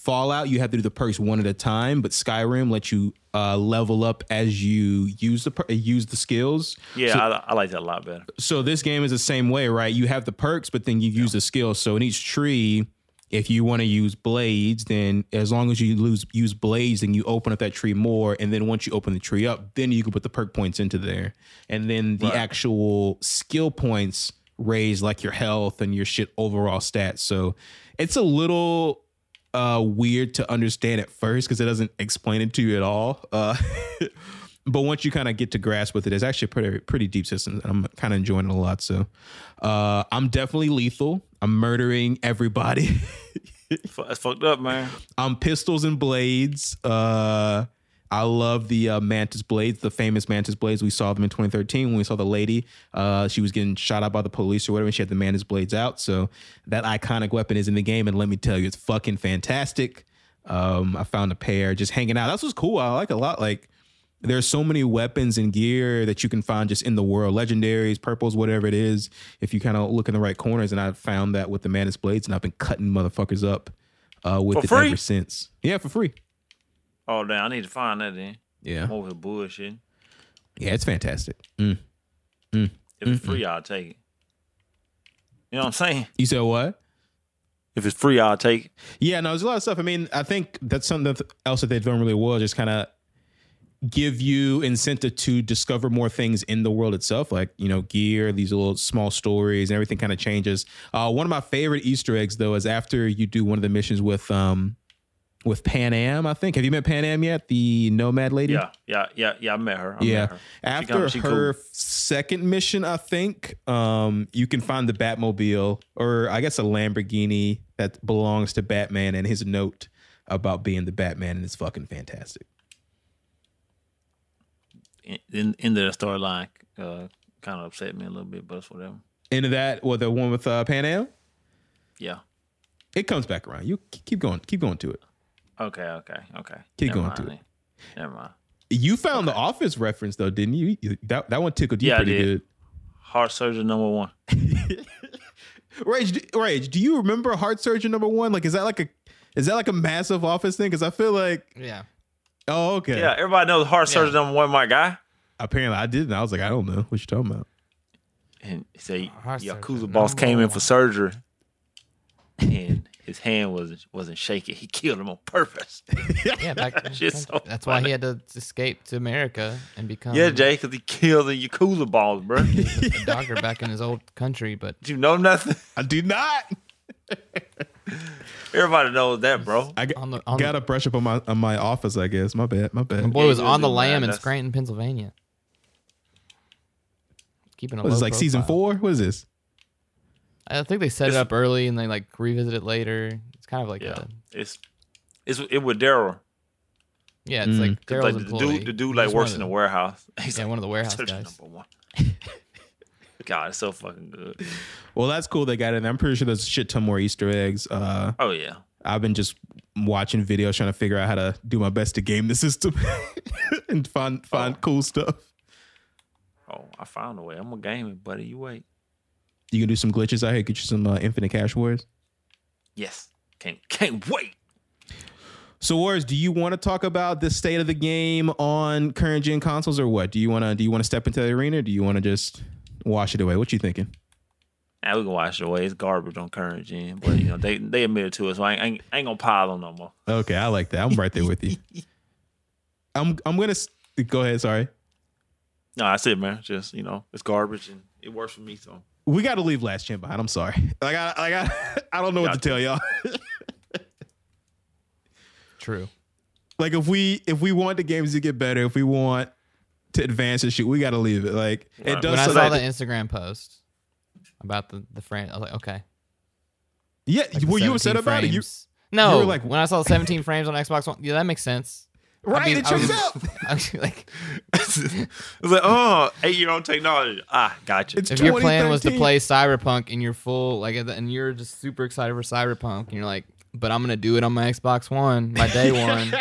Fallout, you have to do the perks one at a time, but Skyrim lets you uh, level up as you use the per- use the skills. Yeah, So- I, I like that a lot better. so this game is the same way, right? You have the perks, but then you use the skills. So in each tree, if you want to use blades, then as long as you lose use blades, then you open up that tree more. And then once you open the tree up, then you can put the perk points into there. And then the Right. actual skill points raise like your health and your shit overall stats. So it's a little uh weird to understand at first because it doesn't explain it to you at all. Uh [laughs] but once you kind of get to grasp with it, it's actually a pretty pretty deep system. And I'm kind of enjoying it a lot. So uh I'm definitely lethal. I'm murdering everybody. [laughs] That's fucked up, man. I'm pistols and blades. Uh I love the uh, Mantis blades, the famous Mantis blades. We saw them in 2013 when we saw the lady. Uh, she was getting shot out by the police or whatever, and she had the Mantis blades out. So that iconic weapon is in the game, and let me tell you, it's fucking fantastic. Um, I found a pair just hanging out. That's what's cool. I like a lot. Like there's so many weapons and gear that you can find just in the world, legendaries, purples, whatever it is. If you kind of look in the right corners, and I found that with the Mantis blades, and I've been cutting motherfuckers up uh, with For it free? ever since. Yeah, for free. Oh damn, I need to find that then. Yeah, I'm over here bullshit. yeah, it's fantastic. Mm. If it's free, I'll take it. You know what I'm saying? You said what? If it's free, I'll take it. Yeah, no, there's a lot of stuff. I mean, I think that's something else that they've done really well. Just kind of give you incentive to discover more things in the world itself, like you know, gear, these little small stories, and everything kind of changes. Uh, one of my favorite Easter eggs, though, is after you do one of the missions with um with Panam. I think. Have you met Panam yet? The Nomad lady. Yeah, yeah, yeah, yeah. I met her. I Yeah. met her. After come- she her cool. second mission, I think, um, you can find the Batmobile or I guess a Lamborghini that belongs to Batman and his note about being the Batman and it's fucking fantastic. in, in, the storyline uh, kind of upset me a little bit, but it's whatever. Into that, well, the one with uh, Panam, Yeah. it comes back around. You keep going, keep going to it. Okay. Okay. Okay. Keep Never going to mind it. Never mind. You found the Office reference though, didn't you? You- That that one tickled you Yeah, I pretty did. good. Heart surgeon number one. [laughs] Rage, Rage, do you remember Heart Surgeon number one? Like, is that like a is that like a massive Office thing? Because I feel like, Yeah. oh, okay. Yeah, everybody knows heart Yeah. surgeon number one, my guy. Apparently, I didn't. I was like, I don't know what you're talking about. And say, said Yakuza boss number came in for surgery, and his hand wasn't wasn't shaking. He killed him on purpose. [laughs] Yeah, back, shit's so that's why he had to escape to America and become yeah, Jay, because he killed the Yakuza boss, bro. Did a doctor back in his old country. But you know nothing? I do not. [laughs] Everybody knows that, bro. I got, On the- on gotta brush up on my on my office. I guess my bad. My bad. my boy Yeah, was you on the do, man. lam in Scranton, Pennsylvania. Keeping a What is low this like season four? What is this? I think they set it up early and they like revisit it later. It's kind of like Yeah, a it's it's it with Daryl. yeah. It's Mm. like 'Cause, Daryl's Like the dude, the dude like works of in the the- warehouse. [laughs] He's Yeah, like, one of the warehouse guys. Number one. [laughs] God, it's so fucking good. Well, that's cool. They got it. I'm pretty sure there's a shit ton more Easter eggs. Uh, Oh yeah, I've been just watching videos trying to figure out how to do my best to game the system [laughs] and find find Oh. cool stuff. oh I found a way. I'm a gamer, buddy. You wait. You can do some glitches out here. Get you some uh, infinite cash wars. Yes, can't can't wait. So, Juarez, do you want to talk about the state of the game on current gen consoles, or what? Do you want to do you want to step into the arena? Or do you want to just wash it away? What you thinking? Now we can wash it away. It's garbage on current gen, but you know they they admitted to it, so I ain't, I ain't, I ain't gonna pile on no more. Okay, I like that. I'm right there with you. [laughs] I'm I'm gonna go ahead. Sorry, No, that's it, man. Just you know, it's garbage and it works for me. So we got to leave Last Gen behind. I'm sorry. [laughs] Like I like I, got [laughs] I don't know what to to. tell y'all. [laughs] True. like if we if we want the games to get better, if we want to advance and shit, we got to leave it. Like it Right. does. When I suck- saw the Instagram post about the the frame, I was like, okay. yeah, Like were you 17 upset about it? You, no, you were like- when I saw the 17 frames on Xbox One, yeah, that makes sense. Right? mean, it I checks was- out. [laughs] I was like, [laughs] it's like, oh, eight year old technology. Ah, gotcha. It's if your plan was to play Cyberpunk and you're full, like, and you're just super excited for Cyberpunk, and you're like, but I'm gonna do it on my Xbox One, my day one,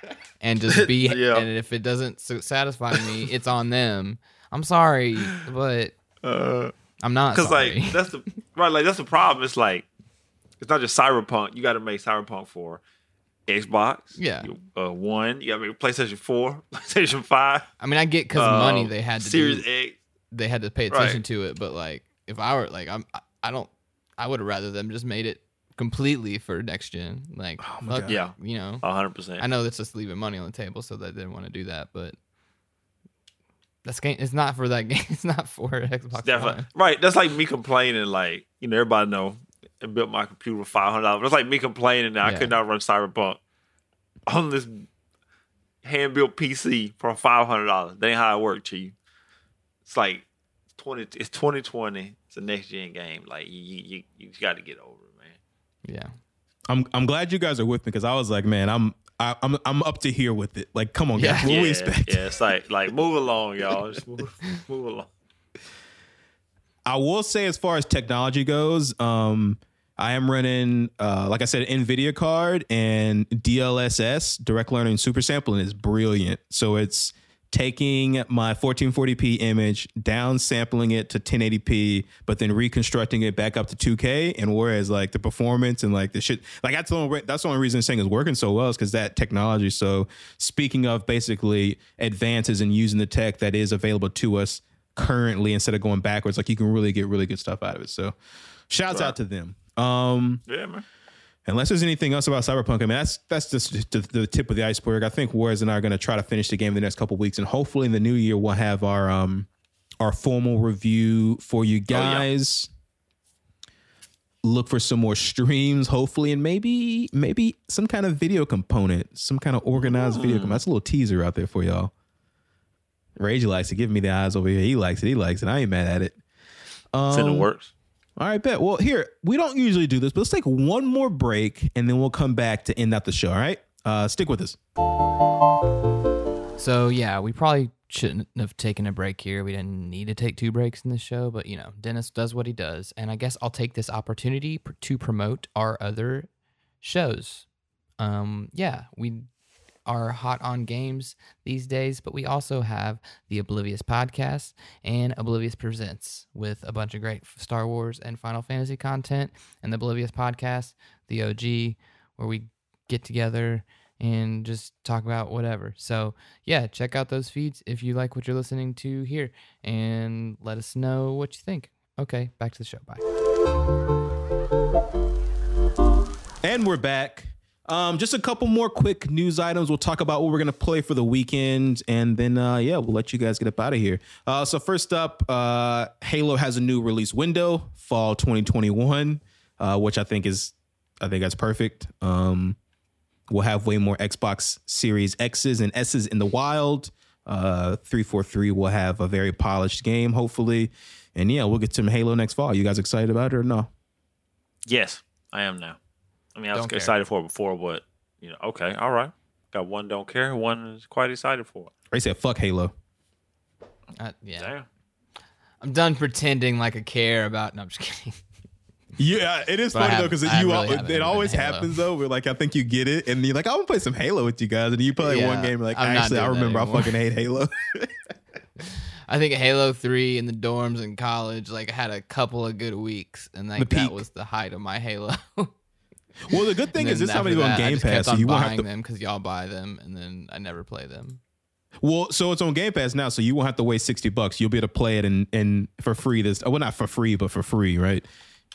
[laughs] and just be. Yeah. And if it doesn't satisfy me, it's on them. I'm sorry, but Uh, I'm not Cause like that's the right, like that's the problem. It's like it's not just Cyberpunk. You got to make Cyberpunk for Xbox. Yeah. uh, one. You got to make PlayStation Four, [laughs] PlayStation Five, I mean, I get because um, money they had to Series do, X. they had to pay Right. attention to it. But like, if I were like, I'm, I- don't, I would have rather them just made it completely for next gen. Like, Oh fuck, Yeah. you know, hundred percent. I know that's just leaving money on the table, so they didn't want to do that. But that's game. It's not for that [laughs] game. It's not for Xbox Definitely One. right. That's like me complaining. Like you know, everybody know I built my computer with five hundred dollars. It's like me complaining that I could not run Cyberpunk on this hand built PC for five hundred dollars. That ain't how it worked, chief. It's like twenty. It's twenty twenty. It's a next gen game. Like you, you, you, you got to get over it, man. Yeah. I'm I'm glad you guys are with me because I was like, man, I'm I, I'm I'm up to here with it. Like, come on, guys, what yeah, we expect? yeah, it's like like move [laughs] along, y'all. Just move, move along. I will say, as far as technology goes, um, I am running, uh, like I said, an NVIDIA card and DLSS, direct learning super sampling is brilliant. So it's taking my 1440p image, down sampling it to 1080p, but then reconstructing it back up to 2K. And whereas like the performance and like the shit, like that's the only, that's the only reason I'm saying it's working so well is because that technology. So speaking of basically advances in using the tech that is available to us currently instead of going backwards, like you can really get really good stuff out of it. So shouts out to them. Um, Yeah, man. unless there's anything else about Cyberpunk, I mean, that's that's just the, the tip of the iceberg. I think Juarez and I are going to try to finish the game in the next couple weeks, and hopefully in the new year we'll have our um our formal review for you guys. Look for some more streams, hopefully, and maybe maybe some kind of video component, some kind of organized video. component. That's a little teaser out there for y'all. Rage likes to give me the eyes over here. He likes it. He likes it. I ain't mad at it. It's in the Um, works. All right, bet. Well, here we don't usually do this, but let's take one more break and then we'll come back to end out the show. All right, uh, stick with us. So yeah, we probably shouldn't have taken a break here. We didn't need to take two breaks in this show, but you know, Dennis does what he does, and I guess I'll take this opportunity to promote our other shows. Um, yeah, we are hot on games these days, but we also have the Oblivious podcast and Oblivious Presents with a bunch of great Star Wars and Final Fantasy content, and the Oblivious podcast, the OG, where we get together and just talk about whatever. So, yeah, check out those feeds if you like what you're listening to here and let us know what you think. Okay, back to the show. Bye. And we're back. Um, just a couple more quick news items. We'll talk about what we're gonna play for the weekend, and then uh, yeah, we'll let you guys get up out of here. Uh, so first up, uh, Halo has a new release window, fall 2021, uh, which I think is, I think that's perfect. Um, we'll have way more Xbox Series X's and S's in the wild. Uh, 343 will have a very polished game, hopefully, and yeah, we'll get some Halo next fall. You guys excited about it or no? Yes, I am now. I mean, I was Don't care. excited for it before, but you know, okay, all right. Got one don't care, one is quite excited for it. They said fuck Halo. Uh, yeah, Damn. I'm done pretending like I care about. No, I'm just kidding. [laughs] Yeah, it is But I funny though because you really al- haven't it always happens though. Where like I think you get it, and you're like, I want to play some Halo with you guys, and you play Yeah, one game, like I'm actually, I remember I fucking hate Halo. [laughs] I think Halo Three in the dorms in college, like, I had a couple of good weeks, and like that was the height of my Halo. [laughs] well, the good thing is this time after it's on that, Game Pass, kept so you won't have to. them because y'all buy them, and then I never play them. Well, so it's on Game Pass now, so you won't have to waste sixty bucks. You'll be able to play it and and for free. This well, not for free, but for free, right?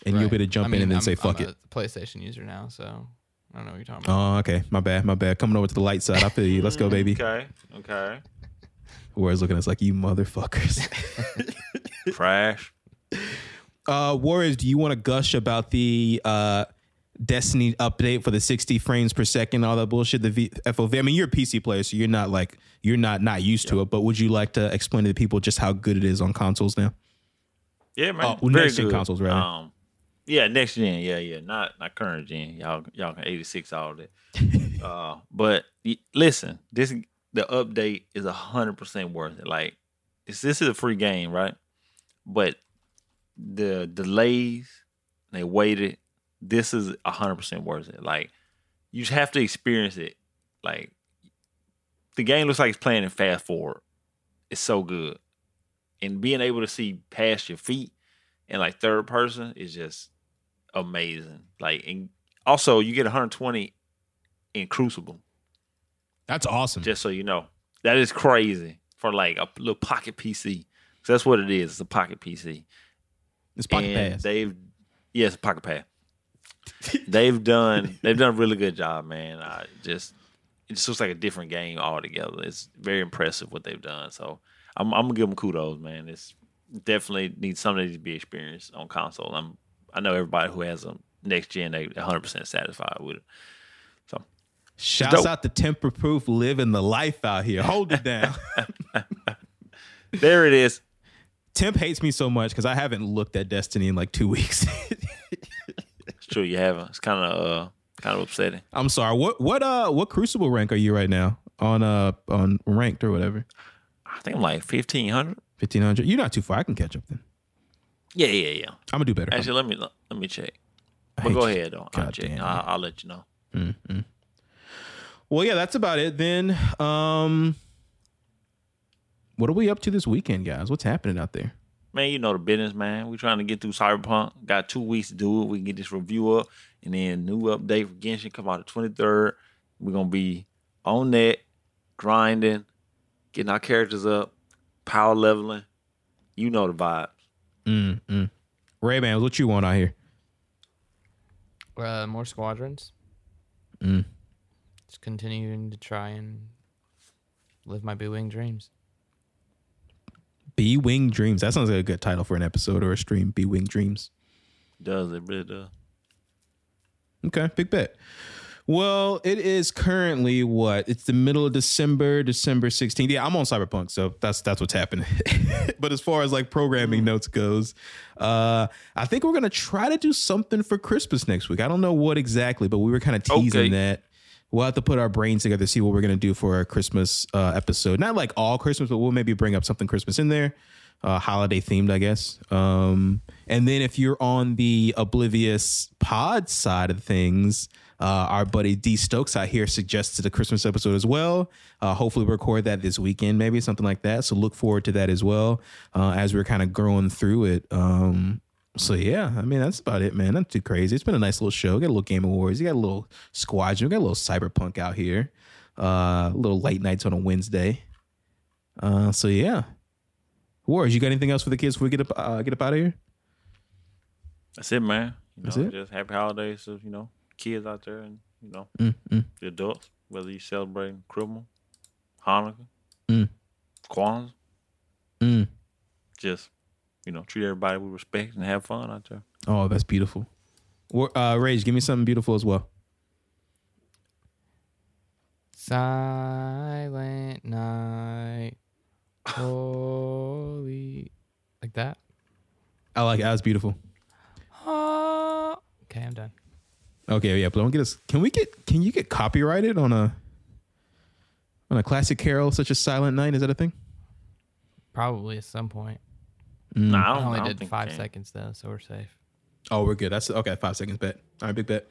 And you'll be able to jump I mean, in and then I'm, say fuck I'm it. a PlayStation user now, so I don't know what you're talking about. Oh, okay, my bad, my bad. Coming over to the light side, I feel you. Let's go, baby. Okay, okay. Whereas looking at us like you motherfuckers. Crash. [laughs] uh warriors do you want to gush about the uh destiny update for the 60 frames per second all that bullshit the v- fov i mean you're a pc player so you're not like you're not not used to it but would you like to explain to the people just how good it is on consoles now Yeah, man. Oh, well, Very next gen consoles, rather. Um, yeah, next gen. Yeah, yeah. Not not current gen. Y'all y'all can eighty six all that. [laughs] uh, but y- listen, this the update is hundred percent worth it. Like, it's, this is a free game, right? But the delays they waited. This is hundred percent worth it. Like, you just have to experience it. Like, the game looks like it's playing in fast forward. It's so good and being able to see past your feet and like third person is just amazing. Like, and also you get 120 in Crucible, that's awesome just so you know. That is crazy for like a little pocket PC. So that's what it is. It's a pocket PC. it's pocket and pass they've yes, pocket pad. [laughs] they've done they've done a really good job, man. I just it just looks like a different game altogether. It's very impressive what they've done. So I'm I'm gonna give them kudos, man. It's definitely needs something to be experienced on console. I'm I know everybody who has a next gen they 100 percent satisfied with it. So shouts out to temper proof living the life out here hold it down [laughs] there it is. temp hates me so much because i haven't looked at destiny in like two weeks [laughs] True you haven't. It's kind of uh Kind of upsetting. I'm sorry. What what uh what crucible rank are you right now on uh on ranked or whatever? I think I'm like fifteen hundred. Fifteen hundred. You're not too far. I can catch up then. Yeah, yeah, yeah. I'm gonna do better. Actually, let me let me check. But go you. ahead though. I'll God damn. I'll, I'll let you know. Well, yeah, that's about it then. Um, what are we up to this weekend, guys? What's happening out there? Man, you know the business, man. We trying to get through Cyberpunk. Got two weeks to do it. We can get this review up, and then new update for Genshin come out the twenty third. We're gonna be on that, grinding, getting our characters up, power leveling. You know the vibes. Mm, mm. Ray Ban, what you want out here? Uh, more squadrons. Mm. Just continuing to try and live my B-wing dreams. B Wing Dreams. That sounds like a good title for an episode or a stream. B Wing Dreams. Does it really does? Okay, big bet. Well, it is currently what? It's the middle of December, December 16th. Yeah, I'm on Cyberpunk, so that's that's what's happening. [laughs] but as far as like programming notes goes, uh I think we're gonna try to do something for Christmas next week. I don't know what exactly, but we were kind of teasing Okay. that. We'll have to put our brains together, to see what we're gonna do for our Christmas uh episode. Not like all Christmas, but we'll maybe bring up something Christmas in there. Uh, holiday themed, I guess. Um, and then if you're on the Oblivious pod side of things, uh, our buddy D Stokes out here suggested a Christmas episode as well. Uh, hopefully, we'll record that this weekend, maybe something like that. So look forward to that as well uh, as we're kind of growing through it. Um, so yeah, I mean that's about it, man. Not too crazy. It's been a nice little show. Got a little Game Awards. You got a little Squadron. We got a little Cyberpunk out here. Uh, little late nights on a Wednesday. Uh, so yeah. Juarez, you got anything else for the kids before we get up uh, get up out of here? That's it, man. You That's know, it? Just happy holidays to you know kids out there, and you know Mm, mm. the adults. Whether you celebrating Christmas, Hanukkah, Mm. Kwanzaa, Mm. just you know treat everybody with respect and have fun out there. Oh, that's beautiful. Uh, Rage, give me something beautiful as well. Silent night, holy, like that. I like it. That's beautiful. Ah. Okay, I'm done. Okay, yeah, but don't get us. Can we get? Can you get copyrighted on a on a classic carol such as Silent Night? Is that a thing? Probably at some point. Nah, I I don't, only I don't did think five seconds though, so we're safe. Oh, we're good. That's okay. Five seconds bet. All right, big bet.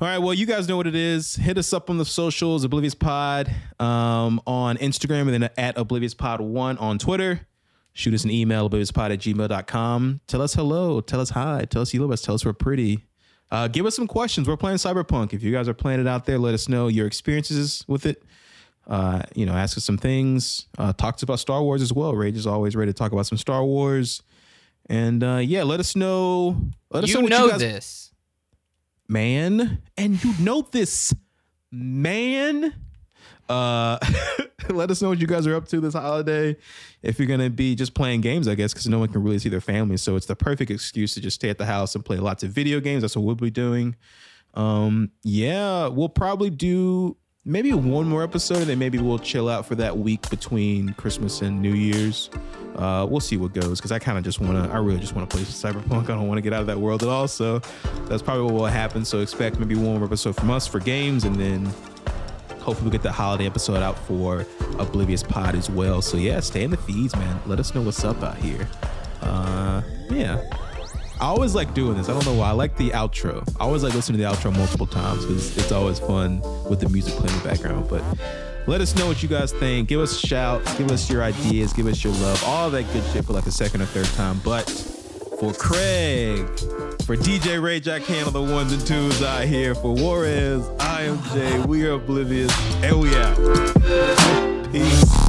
All right. Well, you guys know what it is. Hit us up on the socials, Oblivious Pod um, on Instagram, and then at Oblivious Pod One on Twitter. Shoot us an email, obliviouspod at gmail.com. Tell us hello. Tell us hi. Tell us you love us. Tell us we're pretty. Uh, give us some questions. We're playing Cyberpunk. If you guys are playing it out there, let us know your experiences with it. Uh, you know, ask us some things. Uh, talk to us about Star Wars as well. Rage is always ready to talk about some Star Wars. And uh, yeah, let us know. Let us know You what know you guys, this. man, and you know this, man. Uh, [laughs] let us know what you guys are up to this holiday. If you're gonna be just playing games, I guess, because no one can really see their family, so it's the perfect excuse to just stay at the house and play lots of video games. That's what we'll be doing. Um, yeah, we'll probably do maybe one more episode, and then maybe we'll chill out for that week between Christmas and New Year's. Uh, we'll see what goes because I kind of just want to. I really just want to play Cyberpunk. I don't want to get out of that world at all. So that's probably what will happen. So expect maybe one more episode from us for games, and then hopefully we'll get the holiday episode out for Oblivious Pod as well. So yeah, stay in the feeds, man. Let us know what's up out here. Uh, yeah. I always like doing this. I don't know why. I like the outro. I always like listening to the outro multiple times because it's always fun with the music playing in the background. But let us know what you guys think. Give us a shout. Give us your ideas. Give us your love. All that good shit for like a second or third time. But for Craig, for DJ Ray Jack Handle, the ones and twos out here. For Juarez, I am Jay. We are oblivious. And we out. Peace.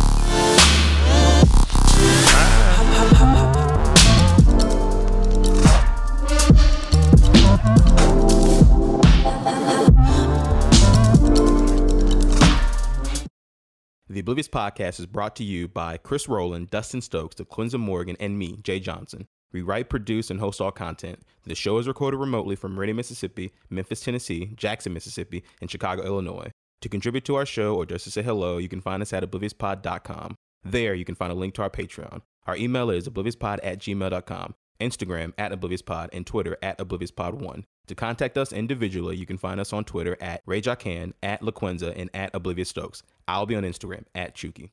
The Oblivious Podcast is brought to you by Chris Rowland, Dustin Stokes, the DeClinza Morgan, and me, Jay Johnson. We write, produce, and host all content. The show is recorded remotely from Meridian, Mississippi, Memphis, Tennessee, Jackson, Mississippi, and Chicago, Illinois. To contribute to our show or just to say hello, you can find us at obliviouspod.com. There, you can find a link to our Patreon. Our email is obliviouspod at gmail.com, Instagram at obliviouspod, and Twitter at obliviouspod1. To contact us individually, you can find us on Twitter at RayJacan, at LaQuenza, and at Oblivious Stokes. I'll be on Instagram at Chuki.